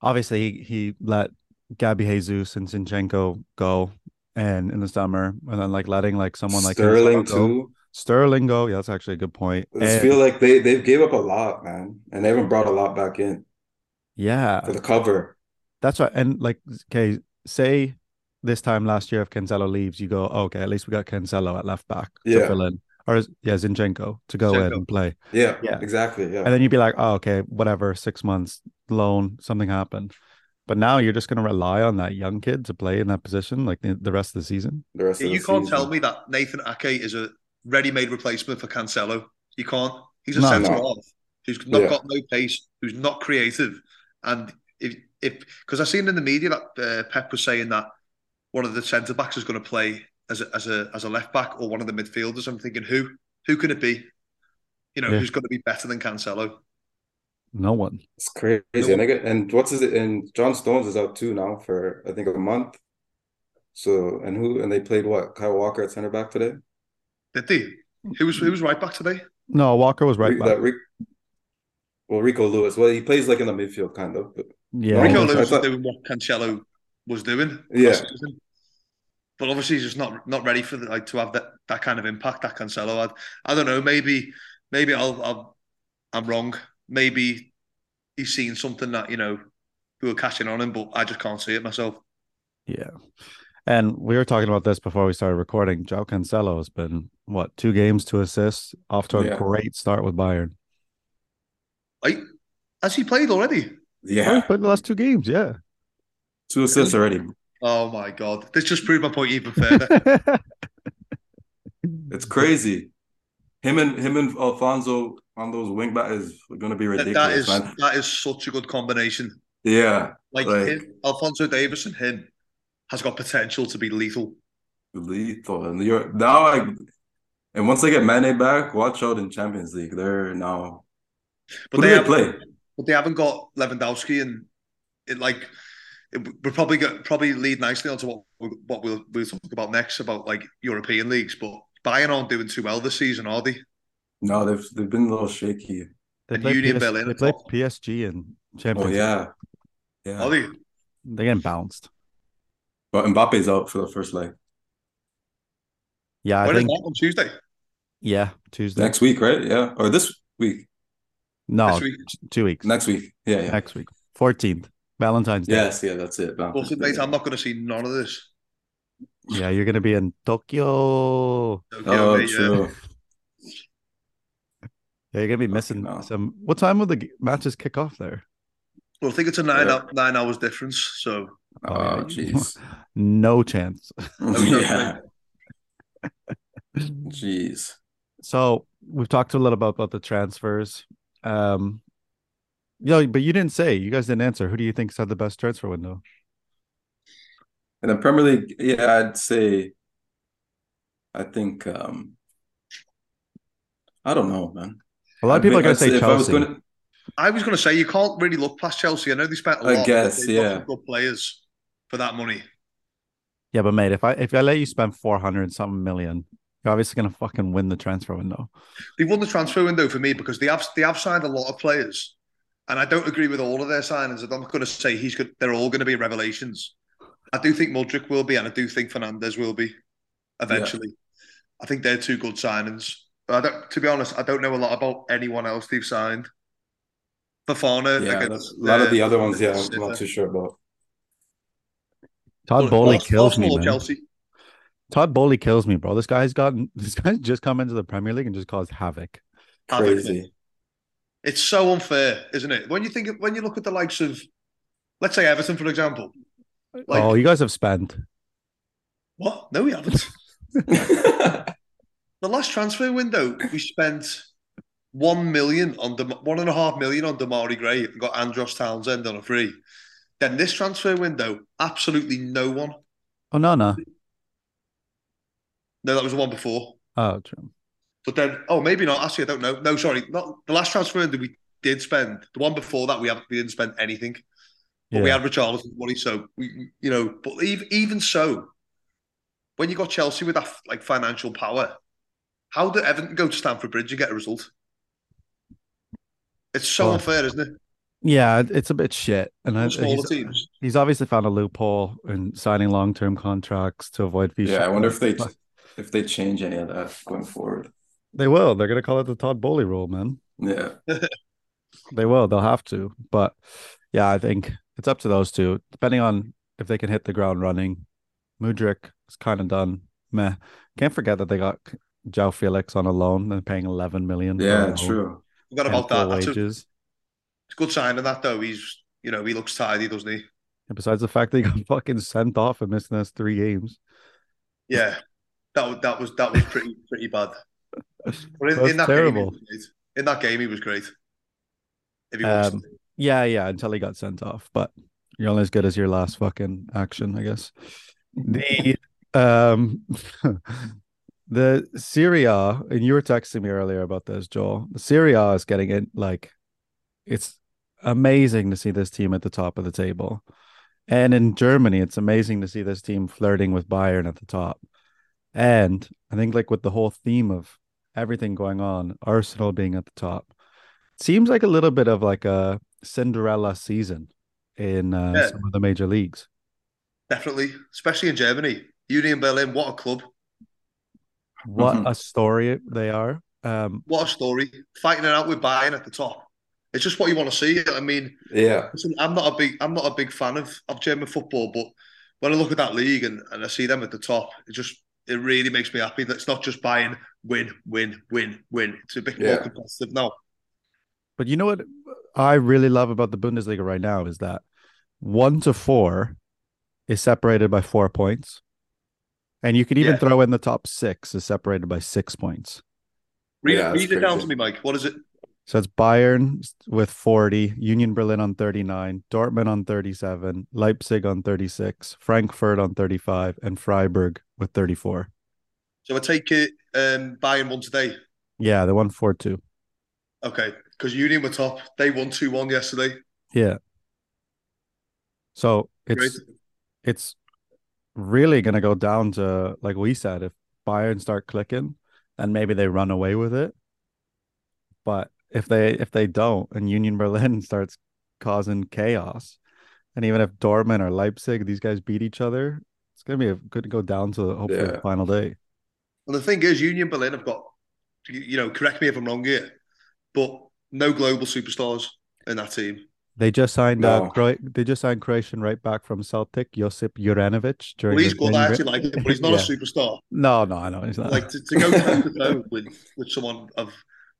obviously he, he let Gabby Jesus and Zinchenko go and in the summer and then like letting like someone like Sterling go. too. Sterling go. Yeah, that's actually a good point. I And- feel like they they gave up a lot, man, and they haven't brought a lot back in yeah, for the cover. that's right. And like okay, say this time last year if Cancelo leaves, you go, okay, at least we got Cancelo at left back to Yeah. fill in. Or is- yeah, Zinchenko to go in and play. Yeah, Yeah. exactly. Yeah, And then you'd be like, oh, okay, whatever, six months loan, something happened. But now you're just going to rely on that young kid to play in that position like the, the rest of the season. the rest Yeah, of the you can't season. tell me that Nathan Ake is a ready-made replacement for Cancelo. You can't. He's a No. centre No. half who's not Yeah. got no pace, who's not creative, and if if because I seen in the media that uh, Pep was saying that one of the centre backs is going to play as a, as a as a left back or one of the midfielders. I'm thinking who who can it be? You know Yeah. who's going to be better than Cancelo? No one. It's crazy. No. And get and what's is it? And John Stones is out too now for I think a month. So and who and they played what? Kyle Walker at center back today. Did they? Who was who was right back today? No, Walker was right Rick- back. that well, Rico Lewis. Well, he plays like in the midfield, kind of. But Yeah. Rico Lewis thought- was doing what Cancelo was doing. Yeah. But obviously he's just not not ready for the, like to have that, that kind of impact that Cancelo had. I don't know. Maybe maybe I'll, I'll I'm wrong. Maybe he's seen something that you know who are catching on him, but I just can't see it myself. Yeah. And we were talking about this before we started recording. Joe Cancelo has been, what, two games, two assists, off to a Yeah. great start with Bayern. Like, has he played already? Oh, he's yeah, played the last two games, yeah. Two assists already. Oh my god! This just proved my point even further. It's crazy. Him and him and Alphonso on those wing back is going to be ridiculous, that is man. that is such a good combination. Yeah, Like, Like- him, Alphonso Davies and him has got potential to be lethal. lethal. And you're now like, and once they get Mane back, watch out in Champions League. They're now. But Who they do they have, play? but they haven't got Lewandowski, and it like it will probably get probably lead nicely onto what we- what we'll we'll talk about next about like European leagues. But Bayern aren't doing too well this season, are they? No, they've they've been a little shaky. They And play, Union PS- Berlin they at play. PSG in Oh Champions League. yeah, yeah. Are they? They're getting bounced. But Mbappe's out for the first leg Yeah, I When is think, that on Tuesday? yeah, Tuesday. next week, right? Yeah, or this week, no, Next week? two weeks. next week. Yeah, yeah. Next week. 14th, Valentine's Day. Yes, yeah, that's it. But mate, I'm not going to see none of this. Yeah, you're going to be in Tokyo. Okay, Oh, mate, true. Yeah, you're going to be Fucking missing hell. some. What time will the matches kick off there? Well, I think it's a nine Yeah. hou- nine hours difference. So Oh, yeah. jeez. No chance. yeah. Jeez. So we've talked a little about, about the transfers. Um, yeah, but you didn't say. You guys didn't answer. Who do you think's had the best transfer window? In the Premier League, yeah, I'd say. I think. um I don't know, man. A lot of people are going to say I'd if I was Chelsea. gonna, I was going to say you can't really look past Chelsea. I know they spent a I lot. but guess, yeah. good players for that money. Yeah, but mate, if I if I let you spend four hundred something million, you're obviously going to fucking win the transfer window. They've won the transfer window for me because they have they have signed a lot of players, and I don't agree with all of their signings. I'm not going to say he's good. They're all going to be revelations. I do think Mudryk will be, and I do think Fernandez will be eventually. I think they're two good signings. But I don't, to be honest, I don't know a lot about anyone else they've signed. Fofana, yeah, against, a lot of uh, the other ones, yeah, I'm not too sure about. Todd But Bowley kills me, man. Chelsea. Todd Boehly kills me, bro. This guy's gotten this guy's just come into the Premier League and just caused havoc. Havoc, Crazy. It's so unfair, isn't it? When you think when you look at the likes of, let's say Everton, for example. Like oh, you guys have spent. what? No, we haven't. The last transfer window, we spent one million on the one and a half million on Demarai Gray and got Andros Townsend on a free. Then this transfer window, absolutely no one. Oh no, no. No, that was the one before. Oh, true. But then, oh, maybe not. Actually, I don't know. No, sorry, not the last transfer that we did spend. The one before that, we haven't. We didn't spend anything. But Yeah. we had Richarlison money, so we, you know. But even even so, when you got Chelsea with that like financial power, how did Everton go to Stamford Bridge and get a result? It's so Well, unfair, isn't it? Yeah, it's a bit shit. And I, smaller he's, teams. he's obviously found a loophole in signing long term contracts to avoid fee Yeah, I wonder if they if they change any of that going forward. They will. They're gonna call it the Todd Boehly rule, man. Yeah. They will. They'll have to. But yeah, I think it's up to those two, depending on if they can hit the ground running. Mudryk is kind of done. Meh. Can't forget that they got Joe Felix on a loan and paying eleven million. Yeah, loan true. Forgot and about that. That's a, wages. it's a good sign of that, though. He's, you know, he looks tidy, doesn't he? And besides the fact that he got fucking sent off and missing us three games. Yeah, that was that was that was pretty pretty bad. But in, in that terrible. game, he was great. in that game, he was great. Um. Yeah, yeah, until he got sent off. But you're only as good as your last fucking action, I guess. The um the Serie A, and you were texting me earlier about this, Joel. The Serie A is getting in like it's amazing to see this team at the top of the table. And in Germany, it's amazing to see this team flirting with Bayern at the top. And I think like with the whole theme of everything going on, Arsenal being at the top, seems like a little bit of like a Cinderella season in uh, Yeah. some of the major leagues. Definitely, especially in Germany. Union Berlin, what a club. What Mhm. a story they are. Um, What a story. Fighting it out with Bayern at the top. It's just what you want to see. I mean, Yeah. listen, I'm not a big I'm not a big fan of, of German football, but when I look at that league and, and I see them at the top, it just it really makes me happy that it's not just Bayern win, win, win, win. It's a bit more competitive now. but you know what I really love about the Bundesliga right now is that one to four is separated by four points. And you could even Yeah. throw in the top six is separated by six points. Read, Yeah, it, read it down to me, Mike. What is it? So it's Bayern with 40, Union Berlin on 39, Dortmund on 37, Leipzig on 36, Frankfurt on 35, and Freiburg with 34. So I take it um, Bayern won today. Yeah, they won 4 2. Okay, because Union were top. They won two one yesterday. Yeah. So Great. it's it's really gonna go down to like we said, if Bayern start clicking, then maybe they run away with it. But if they if they don't and Union Berlin starts causing chaos, and even if Dortmund or Leipzig, these guys beat each other, it's gonna be a good go down to hopefully the final day. And the thing is, Union Berlin have got, you you know, correct me if I'm wrong here, but no global superstars in that team. They just signed uh, Cro- they just signed Croatian right back from Celtic, Josip Juranovic during Well, he's the good. I January- actually like him, but he's not Yeah. a superstar. No, no, I know he's not. Like to, to go toe to toe with with someone of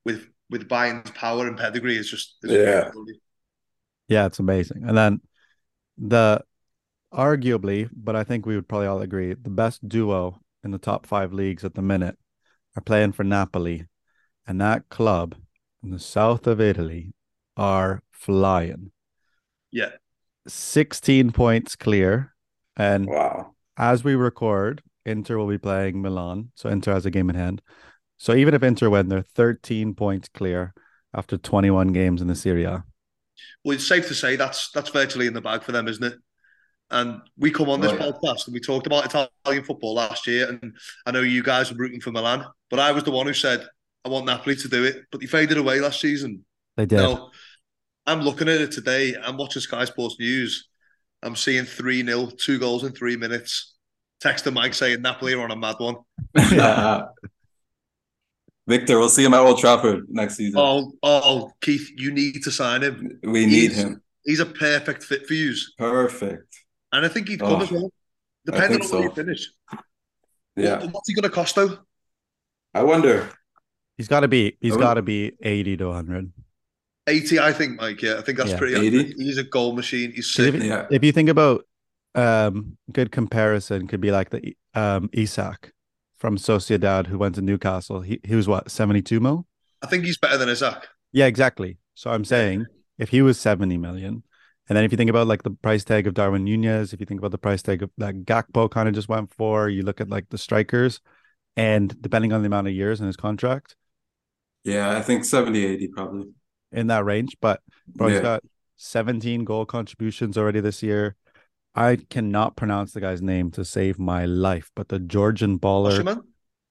with with Bayern's power and pedigree is just is Yeah. Yeah, it's amazing. And then the arguably, but I think we would probably all agree, the best duo in the top five leagues at the minute are playing for Napoli. And that club in the south of Italy are flying. Yeah. 16 points clear. And Wow. as we record, Inter will be playing Milan. So Inter has a game in hand. So even if Inter win, they're 13 points clear after 21 games in the Serie A. Well, it's safe to say that's that's virtually in the bag for them, isn't it? And we come on this Oh, yeah. podcast and we talked about Italian football last year, and I know you guys were rooting for Milan, but I was the one who said I want Napoli to do it, but they faded away last season. They did. Now, I'm looking at it today. I'm watching Sky Sports News. I'm seeing 3 0, two goals in three minutes. Text to Mike saying Napoli are on a mad one. Victor, we'll see him at Old Trafford next season. Oh, oh, Keith, you need to sign him. we need he's- him. He's a perfect fit for you. Perfect. And I think he'd come Oh, as well. Depending on think where so. you finish. Yeah. What- what's he going to cost, though? I wonder. He's got to be. He's got to be eighty to hundred. 80, I think, Mike. Yeah, I think that's Yeah. pretty 80? He's a goal machine. He's If. Yeah. if you think about, um, good comparison could be like the um Isak from Sociedad who went to Newcastle. He he was what seventy two mil. I think he's better than Isak. Yeah, exactly. So I'm saying if he was seventy million, And then if you think about like the price tag of Darwin Nunez, if you think about the price tag of that Gakpo kind of just went for, you look at like the strikers, and depending on the amount of years in his contract, Yeah, I think 70, 80 probably. in that range. But bro, he's Yeah. got 17 goal contributions already this year. I cannot pronounce the guy's name to save my life, but the Georgian baller, Osherman?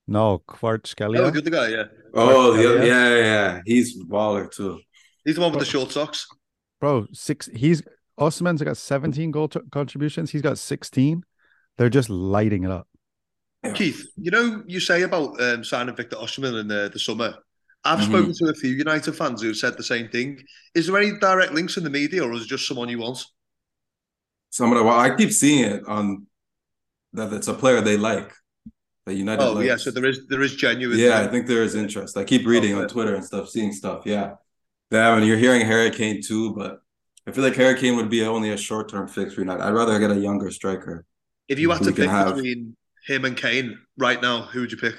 no, Oh, Kvaratskhelia. the other guy, yeah. Oh, the yeah, yeah, yeah. He's baller too. He's the one with the short socks. Bro, six. He's Osimhen's got 17 goal t- contributions. He's got 16. They're just lighting it up. Keith, you know, you say about um, signing Victor Osimhen in the, the summer. I've Mhm. spoken to a few United fans who have said the same thing. Is there any direct links in the media, or is it just someone you want? Some of the, well, I keep seeing it on that it's a player they like. That United Oh, likes. yeah. So there is there is genuine. Yeah, I think there is interest. I keep reading on Twitter and stuff, seeing stuff. Yeah. Yeah, and you're hearing Hurricane too, but I feel like Hurricane would be only a short term fix for United. I'd rather get a younger striker. If you had to pick have- between him and Kane right now, who would you pick?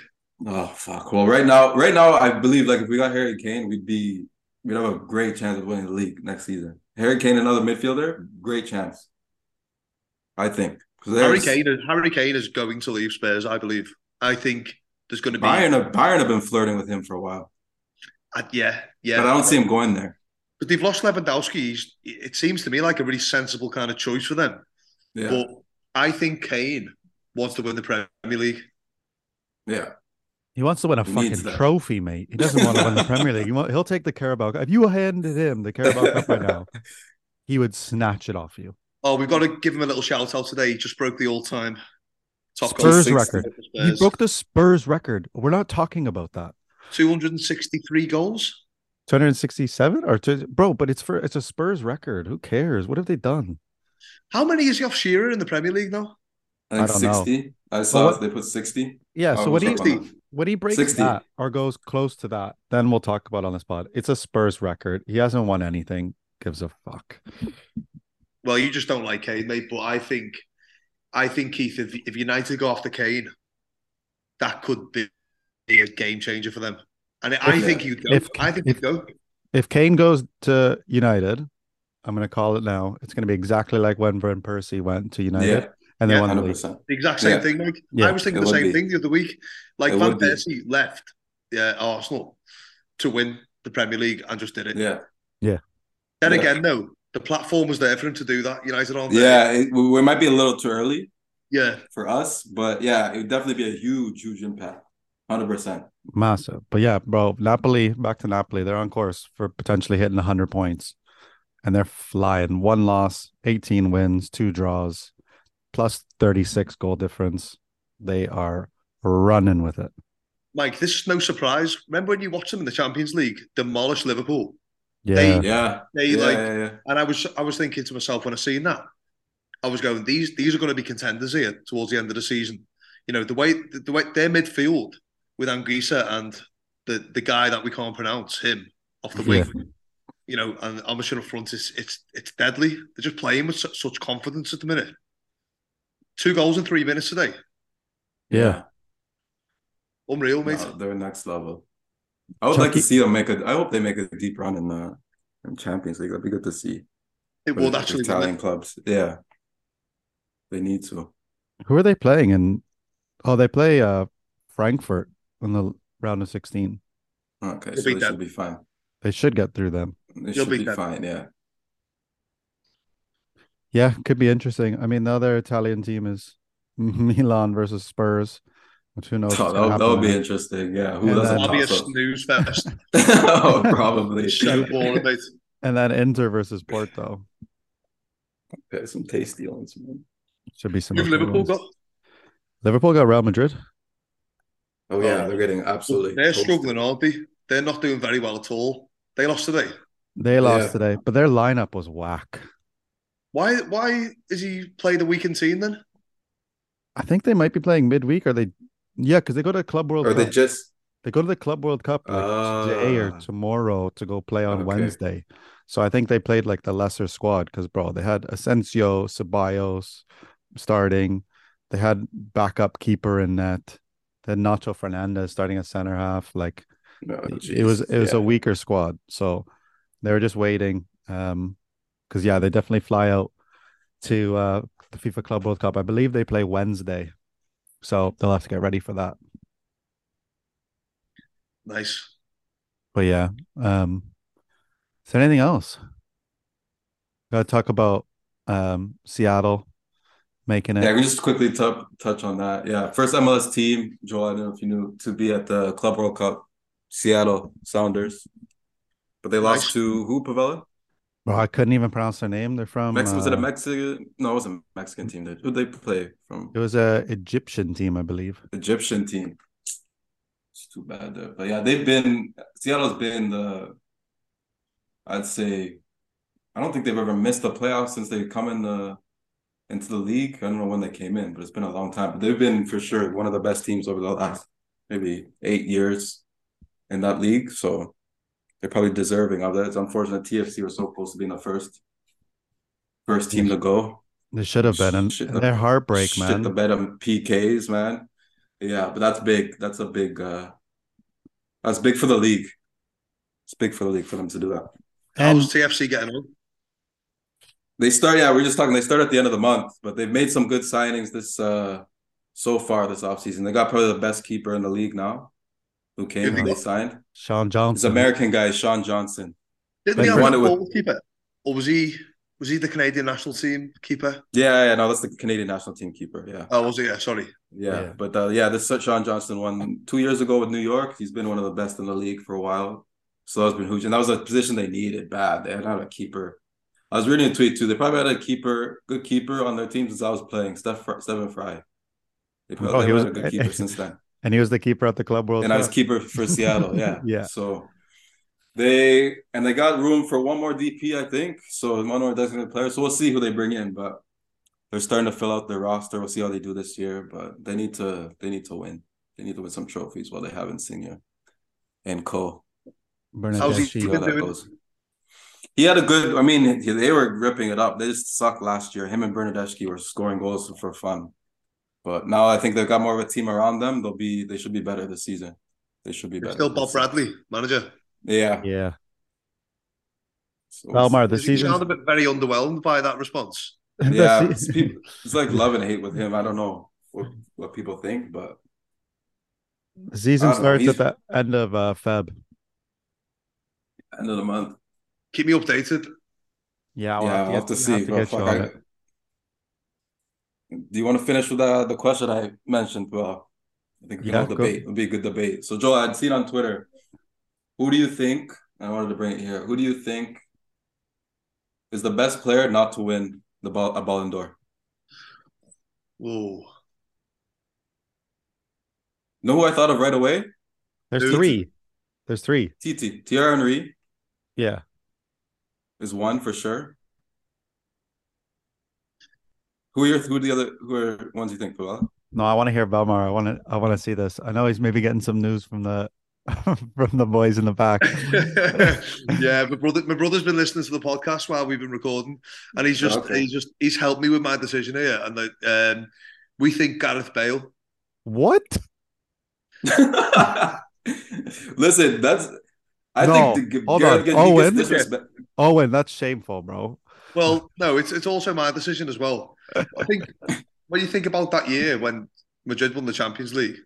Oh fuck. Well, right now, right now, I believe like if we got Harry Kane, we'd be we'd have a great chance of winning the league next season. Harry Kane, another midfielder, great chance. I think because Harry Kane. is- Harry Kane is going to leave Spurs. I believe. I think there's going to be. Bayern have, Bayern have been flirting with him for a while, Uh, yeah, yeah. but I don't see him going there. But they've lost Lewandowski. He's, it seems to me like a really sensible kind of choice for them. Yeah, But I think Kane wants to win the Premier League. yeah. He wants to win a He fucking trophy, mate. He doesn't want to win the Premier League. He want, he'll take the Carabao Cup. If you handed him the Carabao Cup right now, he would snatch it off you. Oh, we've got to give him a little shout out today. He just broke the all-time top Spurs goal record. for He broke the Spurs record. We're not talking about that. 263 goals. 267 or two, bro, but it's for it's a Spurs record. Who cares? What have they done? How many is he off Shearer in the Premier League now? I think I don't know. sixty. I saw what- they put sixty. Yeah, so what do you up on that? when he breaks 60. that or goes close to that, then we'll talk about on the spot. It's a Spurs record. He hasn't won anything. Gives a fuck. Well, you just don't like Kane, mate. But I think, I think Keith, if, if United go after Kane, that could be a game changer for them. And I think he'd go. if- I think if- he'd go. If Kane goes to United, I'm gonna call it now. It's gonna be exactly like when Van Persie went to United Yeah, and they Yeah, won the hundred league. percent. The exact same Yeah. thing, Mike. Yeah, I was thinking it the same be. thing the other week. Like It Van. Persie left yeah, Arsenal to win the Premier League and just did it. Yeah, Yeah. Then Yeah. again, no, the platform was there for him to do that. United aren't yeah. It, we, we might be a little too early Yeah. for us, but yeah, it would definitely be a huge, huge impact. Hundred percent. Massive. But yeah, bro, Napoli, back to Napoli. They're on course for potentially hitting 100 points. And they're flying. One loss, 18 wins, two draws, plus 36 goal difference. They are running with it. Mike, this is no surprise. Remember when you watched them in the Champions League demolish Liverpool? Yeah. Yeah, They yeah, like yeah, yeah. And I was I was thinking to myself when I seen that, I was going, these these are going to be contenders here towards the end of the season. You know, the way the, the way their midfield with Anguissa and the the guy that we can't pronounce, him off the wing. You know, and Amish up front is it's it's deadly. They're just playing with such, such confidence at the minute. Two goals in three minutes today. Yeah. Unreal, mate. No, they're next level. I would Chucky- like to see them make a. I hope they make a deep run in the in Champions League. That'd be good to see. it for would actually Italian clubs. Yeah, they need to. Who are they playing? And oh, they play uh Frankfurt in the round of 16. Okay, You'll so they them. should be fine. They should get through them. They You'll should beat be them. fine. Yeah. Yeah, could be interesting. I mean, the other Italian team is Milan versus Spurs, which who knows? Oh, that, gonna would- be interesting. Yeah, who And doesn't then- That'll be a snooze fest. oh, probably. so boring, and then Inter versus Porto. Okay, some tasty ones, man. Should be some. Who've Liverpool ones. got? Liverpool got Real Madrid. Oh yeah, they're getting absolutely. They're toasted. struggling, aren't they? They're not doing very well at all. They lost today. They lost Yeah. today, but their lineup was whack. Why? Why is he play the weekend team then? I think they might be playing midweek, Are they, yeah, because they go to the Club World Or Cup. they just They go to the Club World Cup like today or Ah. tomorrow to go play on Okay. Wednesday. So I think they played like the lesser squad because, bro, they had Asensio, Ceballos starting. They had backup keeper in net. Had Nacho Fernandez starting at center half. Like oh, it was, it was yeah. a weaker squad. So they were just waiting. Um, because yeah, they definitely fly out to uh, the FIFA Club World Cup. I believe they play Wednesday, so they'll have to get ready for that. Nice. But yeah, um, is there anything else? Gotta talk about um Seattle making it. Yeah, we just quickly t- touch on that. Yeah, first MLS team, Joel. I don't know if you knew to be at the Club World Cup, Seattle Sounders, but they lost Nice. to who? Pavella. Well, I couldn't even pronounce their name. They're from. Mex- was it a uh, Mexican? No, it wasn't a Mexican team. Who they play from? It was a Egyptian team, I believe. Egyptian team. It's too bad there, but yeah, they've been Seattle's been the. I'd say, I don't think they've ever missed the playoffs since they come in the into the league. I don't know when they came in, but it's been a long time. But they've been for sure one of the best teams over the last maybe eight years in that league. So they're probably deserving of that. It's unfortunate TFC was so close to being the first first team to go. They should have been, and, Shit, and the- their heartbreak, Shit man. the bet on PKs, man. Yeah, but that's big. That's a big uh that's big for the league. It's big for the league for them to do that. And How's TFC getting on? They start, yeah, we are just talking, they start at the end of the month, but they've made some good signings this uh so far this offseason. They got probably the best keeper in the league now who came they and they got? signed. Sean It's Johnson. American guy, Sean Johnson. Didn't Like he have one a with- goalkeeper? Or was he was he the Canadian national team keeper? Yeah, yeah, no, that's the Canadian national team keeper. Yeah. Oh, was he? Yeah, sorry. Yeah, Yeah. but uh, yeah, this Sean Johnson won two years ago with New York. He's been one of the best in the league for a while. So that's been huge, and that was a position they needed bad. They had not a keeper. I was reading a tweet too. They probably had a keeper, good keeper on their team since I was playing. Steph, Fr- Stefan Frei. They probably Oh, he was- a good keeper since then, and he was the keeper at the Club World and I was keeper for Seattle. Yeah, Yeah. So they and they got room for one more DP, I think. So one more designated player. So we'll see who they bring in, but they're starting to fill out their roster. We'll see how they do this year, but they need to they need to win. They need to win some trophies while they have Insigne and Co. How's he See how been that doing? Goes. He had a good. I mean, he- they were ripping it up. They just sucked last year. Him and Bernardeschi were scoring goals for fun, but now I think they've got more of a team around them. They'll be. They should be better this season. They should be better. Still Bob season. Bradley, manager. Yeah. Yeah. So- Belmar, the Does he season. sound a bit very underwhelmed by that response? yeah, it's, people, it's like love and hate with him. I don't know what, what people think, but The season I don't know, starts at the end of uh, Feb. end of the month. Keep me updated. Yeah, I'll yeah, have to, have to see. have to Well, get you fuck, on I- it. Do you want to finish with the the question I mentioned? Well, I think we can Yeah, have a go. debate. It'll be a good debate. So, Joe, I'd seen on Twitter. Who do you think? I wanted to bring it here. Who do you think is the best player not to win the ball a Ballon d'Or? Whoa. Know who I thought of right away? There's Dude. three. There's three. Titi. Thierry Henry Yeah. Is one for sure. Who are your who are the other who are ones you think, Puella? No, I want to hear Belmar. I want to. I want to see this. I know he's maybe getting some news from the from the boys in the back. yeah, my brother, my brother's been listening to the podcast while we've been recording, and he's just, Okay. he's just, he's helped me with my decision here. And like, um, we think Gareth Bale. What? Listen, that's I No, think the, hold Gareth on. gets- Owen? disrespect. Owen, that's shameful, bro. Well, no, it's it's also my decision as well. I think when you think about that year when Madrid won the Champions League,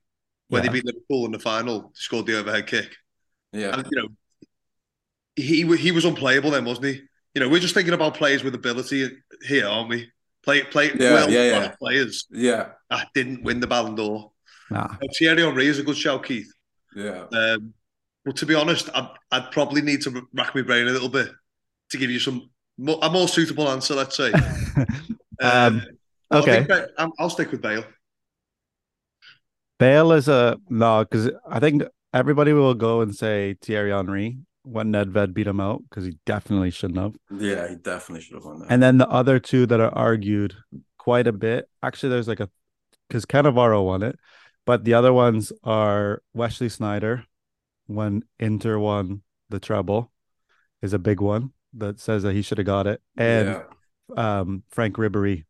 when Yeah. they beat Liverpool in the final, scored the overhead kick, Yeah. and you know, he he was unplayable then, wasn't he? You know, we're just thinking about players with ability here, aren't we? Play play Yeah, well yeah, yeah. players Yeah. that didn't win the Ballon d'Or. Nah. Uh, Thierry Henry is a good shout, Keith. Yeah. Um, but to be honest, I'd, I'd probably need to rack my brain a little bit to give you some more, a more suitable answer. Let's say. um, I okay. think I'm- I'll stick with Bale. Bale is a no because I think everybody will go and say Thierry Henry when Nedved beat him out because he definitely shouldn't have. Yeah, he definitely should have won that. And then the other two that are argued quite a bit. Actually, there's like a because Cannavaro won it, but the other ones are Wesley Sneijder when Inter won the treble is a big one that says that he should have got it, and yeah. um Franck Ribéry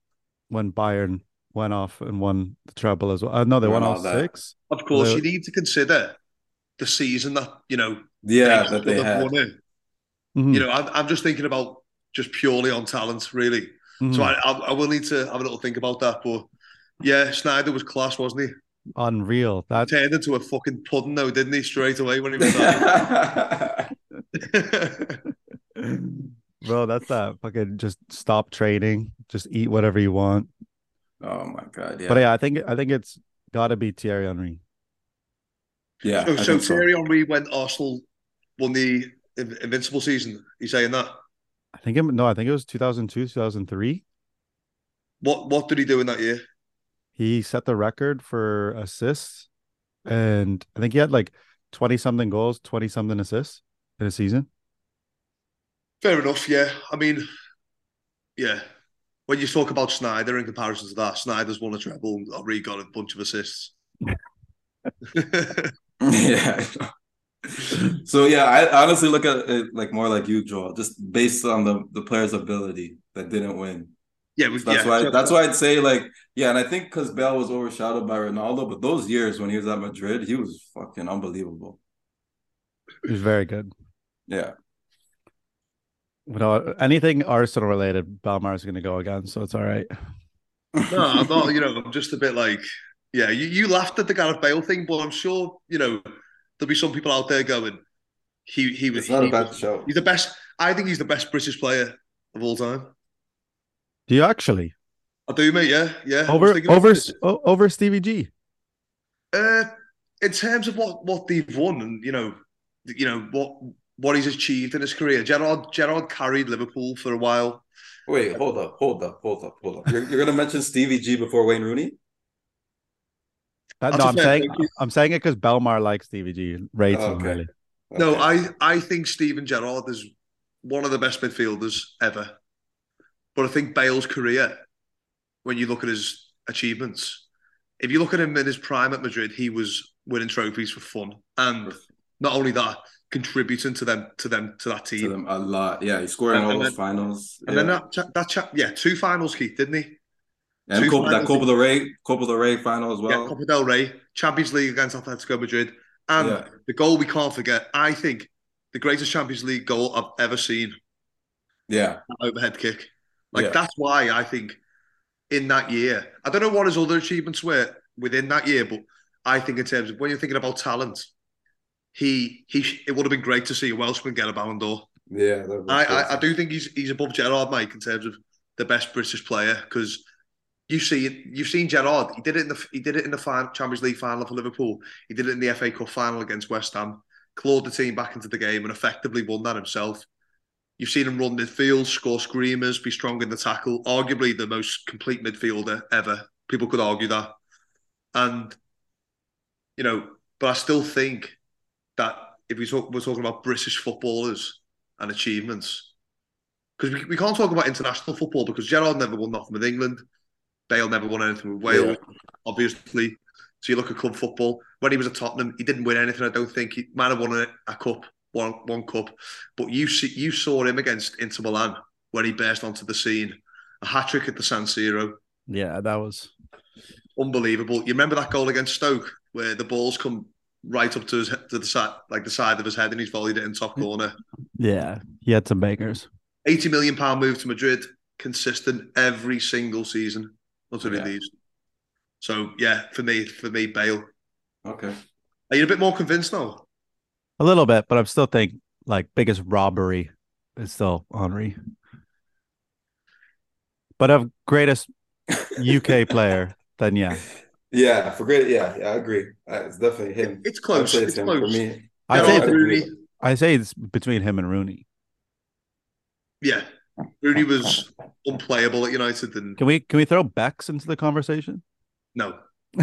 when Bayern went off and won the treble as well. Uh, no, they Won won all all six. Of course, Well- you need to consider the season that you know. Yeah, they that they have had. won it. Mhm. You know, I'm, I'm just thinking about just purely on talent, really. Mhm. So I, I, I will need to have a little think about that. But yeah, Sneijder was class, wasn't he? Unreal. That Turned into a fucking pudding, though, didn't he? Straight away when he was out. bro, that's that fucking just stop training, just eat whatever you want. oh my god, yeah, But yeah, I think I think it's gotta be Thierry Henry. yeah. so, so think so. Thierry Henry went Arsenal won the Invincible season, you saying that? I think it, no, I think it was 2002, 2003. What what did he do in that year? He set the record for assists, and I think he had like 20 something goals, 20 something assists in a season. Fair enough, yeah. I mean, yeah. When you talk about Sneijder in comparison to that, Sneijder's won a treble and already got a bunch of assists. yeah. so yeah, I honestly look at it like more like you, Joel, just based on the the player's ability that didn't win. yeah, we, So that's yeah. why so- that's why I'd say like yeah, and I think because Bale was overshadowed by Ronaldo, but those years when he was at Madrid, he was fucking unbelievable. He was very good. Yeah, You know, anything Arsenal related, Belmar's going to go again, so it's all right. No, I'm not. You know, I'm just a bit like, yeah. You, you laughed at the Gareth Bale thing, but I'm sure you know there'll be some people out there going, he he was. it's not he a bad show. He's the best. I think he's the best British player of all time. Do you actually I do, mate. Yeah, yeah. Over over o- over Stevie G? Uh, in terms of what what they've won, and you know, you know what what he's achieved in his career. Gerrard Gerrard carried Liverpool for a while. Wait, hold up, hold up, hold up, hold up. You're, you're gonna mention Stevie G before Wayne Rooney? Uh, that, no, a I'm saying. I'm saying it because Belmar likes Stevie G, rates him Okay. really. No, I I think Steven Gerrard is one of the best midfielders ever. But I think Bale's career, when you look at his achievements, if you look at him in his prime at Madrid, he was winning trophies for fun, and not only that, contributing to them to them to that to team. them a lot. Yeah, he scored in And all then- those finals. And yeah. then that cha- that cha- yeah, two finals, Keith, didn't he? and two Copa, that. Copa del Rey, Copa del Rey final as yeah, well. Copa del Rey, Champions League against Atletico Madrid, and Yeah. the goal we can't forget. I think the greatest Champions League goal I've ever seen. Yeah, overhead kick. Like Yeah. that's why I think in that year, I don't know what his other achievements were within that year, but I think in terms of when you're thinking about talent, he he it would have been great to see a Welshman get a Ballon d'Or. yeah. I, I I do think he's he's above Gerrard, Mike, in terms of the best British player because. You see, you've seen Gerrard. He did it in the he did it in the final, Champions League final for Liverpool. He did it in the FA Cup final against West Ham. Clawed the team back into the game and effectively won that himself. You've seen him run midfield, score screamers, be strong in the tackle. Arguably the most complete midfielder ever. People could argue that. And, you know, but I still think if we talk, we're talking about British footballers and achievements, because we, we can't talk about international football because Gerrard never won nothing with England. Bale never won anything with Wales, obviously. So you look at club football. When he was at Tottenham, he didn't win anything. I don't think he might have won a, a cup, one one cup. But you see, you saw him against Inter Milan when he burst onto the scene, a hat trick at the San Siro, Yeah, that was unbelievable. You remember that goal against Stoke where the balls come right up to his to the side, like the side of his head, and he's volleyed it in top corner. yeah. He had some bangers. Eighty million pound move to Madrid, consistent every single season until Yeah. he leaves. So yeah, for me, for me, Bale. Okay. Are you a bit more convinced now? A little bit, but I'm still think like biggest robbery is still Henry. But of greatest UK player, then yeah. Yeah, for great. Yeah, yeah, I agree. Uh, It's definitely him. It's I'd close. say It's him close. for me. I Gerrard, say I it's. Rooney. I say it's between him and Rooney. Yeah, Rooney was unplayable at United, and Can we can we throw Bex into the conversation? no,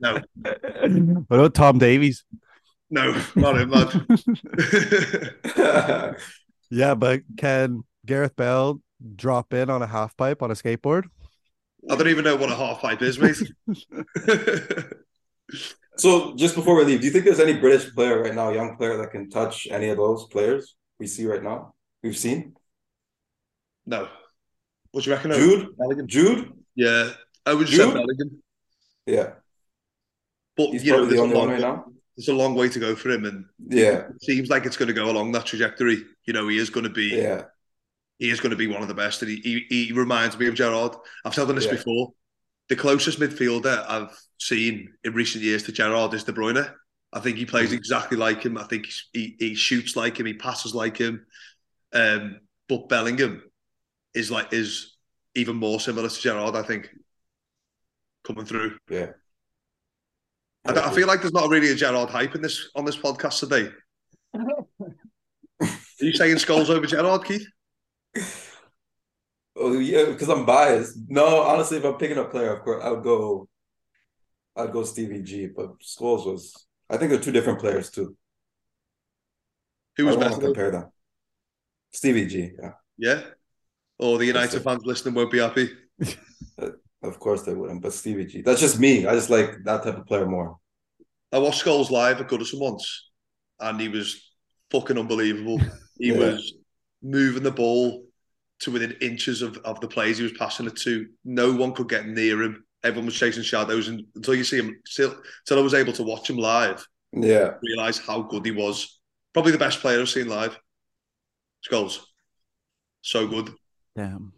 no. what about Tom Davies? no, not him, lad. Yeah, but can Gareth Bale drop in on a half pipe on a skateboard? I don't even know what a half pipe is, mate. so, just before we leave, do you think there's any British player right now, young player, that can touch any of those players we see right now? We've seen no. What do you reckon? Jude? Bellingham? Jude. Yeah, I would say Jude? Bellingham, Yeah, but he's you know, probably there's the a, only one long, right now. there's a long way to go for him, and Yeah, it seems like it's going to go along that trajectory. You know, he is going to be yeah. He is going to be one of the best. And he, he, he reminds me of Gerrard. I've said on this Yeah. before. The closest midfielder I've seen in recent years to Gerrard is De Bruyne. I think he plays exactly like him. I think he, he shoots like him. He passes like him. Um, but Bellingham is like is even more similar to Gerrard. I think coming through. Yeah. I, don't- I feel like there's not really a Gerrard hype in this on this podcast today. Are you saying Scholes over Gerrard, Keith? Oh yeah, because I'm biased. No, honestly, if I'm picking a player, of course, I would go. I'd go Stevie G, but Scholes was. I think they're two different players too. Who was to compare them. Stevie G, yeah, Yeah. Or the United fans listening won't be happy. Uh, of course they wouldn't, but Stevie G. That's just me. I just like that type of player more. I watched Scholes live at Goodison once, and he was fucking unbelievable. He Yeah. was moving the ball to within inches of, of the plays he was passing it to. No one could get near him. Everyone was chasing shadows, and until you see him, till, till I was able to watch him live, Yeah, realize how good he was. Probably the best player I've seen live. Scholes, so good. Damn.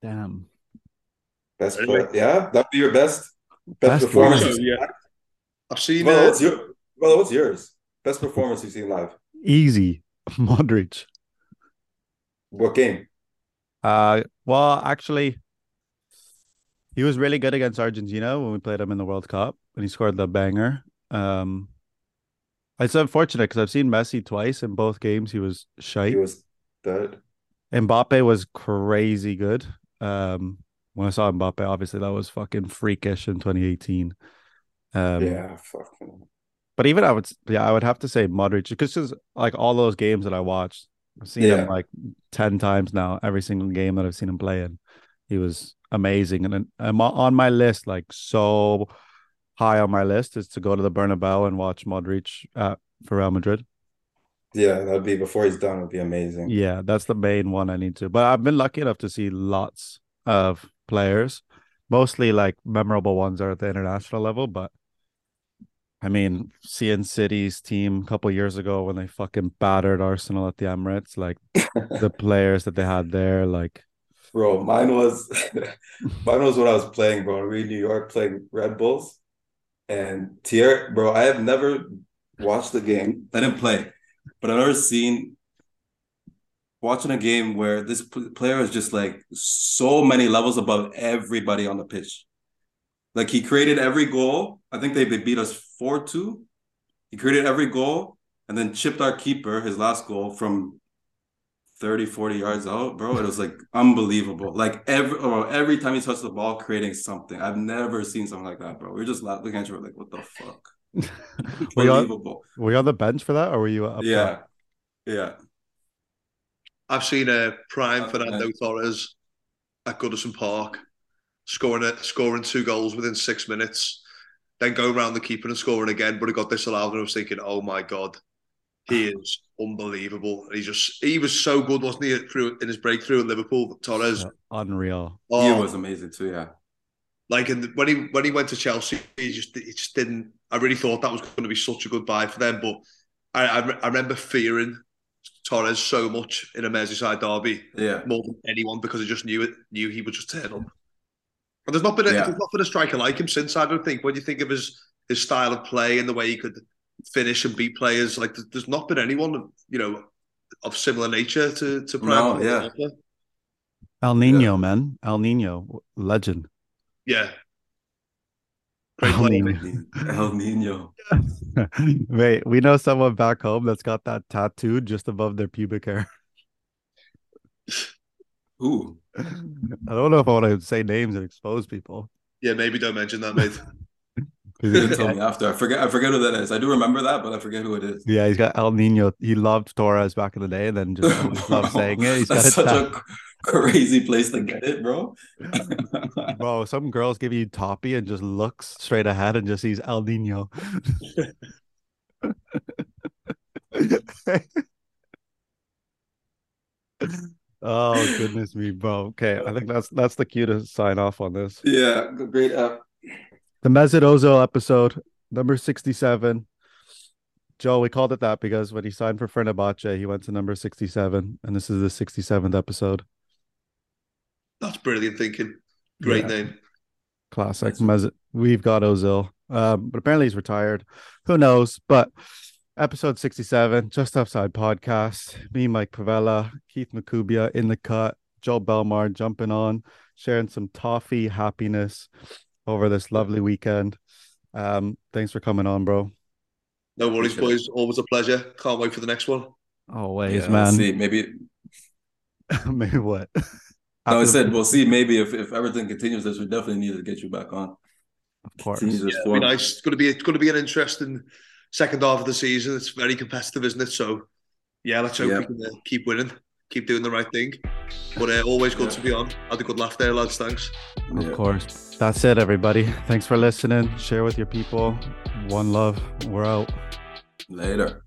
Damn. best Anyway. player. Yeah, that'd be your best best, Best performance. player. So, yeah. I've seen. Well, uh, what's your well, what's yours? Best performance you've seen live? Easy. Modric. What game? Uh, well, actually, he was really good against Argentina when we played him in the World Cup, and he scored the banger. Um, it's unfortunate because I've seen Messi twice in both games. He was shite. He was third. Mbappe was crazy good. Um, when I saw Mbappe, obviously that was fucking freakish in 2018. Um, yeah, fucking. but even I would, yeah, I would have to say Modric because just like all those games that I watched, I've seen Yeah. him like ten times now. Every single game that I've seen him play in, he was amazing. And I'm on my list, like so high on my list, is to go to the Bernabeu and watch Modric uh, for Real Madrid. Yeah, that'd be before he's done. Would be amazing. Yeah, that's the main one I need to. But I've been lucky enough to see lots of players, mostly like memorable ones are at the international level. But I mean, seeing City's team a couple years ago when they fucking battered Arsenal at the Emirates, like the players that they had there, like Bro, mine was mine was when I was playing, bro. We in New York playing Red Bulls. And Thierry, bro, I have never watched the game. I didn't play, but I've never seen watching a game where this player is just like so many levels above everybody on the pitch. Like he created every goal. I think they, they beat us 4-2. He created every goal and then chipped our keeper, his last goal, from 30, 40 yards out, bro. It was like unbelievable. Like every oh, every time he touched the ball, creating something. I've never seen something like that, bro. We are just la- looking at you like, what the fuck? were you, on, Unbelievable. were you on the bench for that, or were you up Yeah. front? Yeah. I've seen a prime Fernando nice. Torres at Goodison Park scoring it, scoring two goals within six minutes, then going around the keeper and scoring again, but he got disallowed. And I was thinking, oh my god, he ah. is unbelievable. He just he was so good, wasn't he? Through in his breakthrough at Liverpool, Torres. Yeah, unreal. Oh, He was amazing too, yeah. like and when he when he went to Chelsea, he just he just didn't. I really thought that was going to be such a good buy for them, but I I, I remember fearing Torres so much in a Merseyside derby Yeah. more than anyone because I just knew it knew he would just turn up. And there's not been a, Yeah. there's not been a striker like him since. I don't think when you think of his his style of play and the way he could finish and beat players, like there's- there's not been anyone you know of similar nature to to No, Prem. yeah. El Nino, man, El Nino, legend. yeah. Great El. Nino. El Nino. Wait, we know someone back home that's got that tattooed just above their pubic hair. Ooh. I don't know if I want to say names and expose people. Yeah, maybe don't mention that, mate. 'Cause You he- can tell me after. I forget I forget who that is. I do remember that, but I forget who it is. yeah, he's got El Nino. He loved Torres back in the day, and then just always loved saying it. He's got That's such tat- a crazy place to get it, bro. Bro, some girls give you toppy and just looks straight ahead and just sees El Nino. Oh goodness me, bro. Okay, I think that's that's the cue to sign off on this. yeah, great app. The Mesut Ozil episode, number 67. Joe, we called it that because when he signed for Fenerbahce, he went to number 67, and this is the 67th episode. That's brilliant thinking. Great Yeah. name. Classic. That's- Mez- We've got Ozil, um, but apparently he's retired. Who knows? But episode 67, Just outside podcast. Me, Mike Pavella, Keith Makubia in the cut, Joe Belmar jumping on, sharing some toffee happiness over this lovely weekend. Um, thanks for coming on, bro. No worries, Appreciate it. boys. Always a pleasure. Can't wait for the next one. Always, Yeah, let's man. see. Maybe Maybe what? no, I said we'll see. Maybe if, if everything continues this, we definitely need to get you back on. of course. Yeah, it'll be nice. It's gonna be it's gonna be an interesting second half of the season. It's very competitive, isn't it? So yeah, let's hope Yeah. we can uh, keep winning, keep doing the right thing. But uh, always good Yeah. to be on. Had a good laugh there, lads. Thanks. Of Yeah. course. That's it, everybody. Thanks for listening. Share with your people. One love. We're out. Later.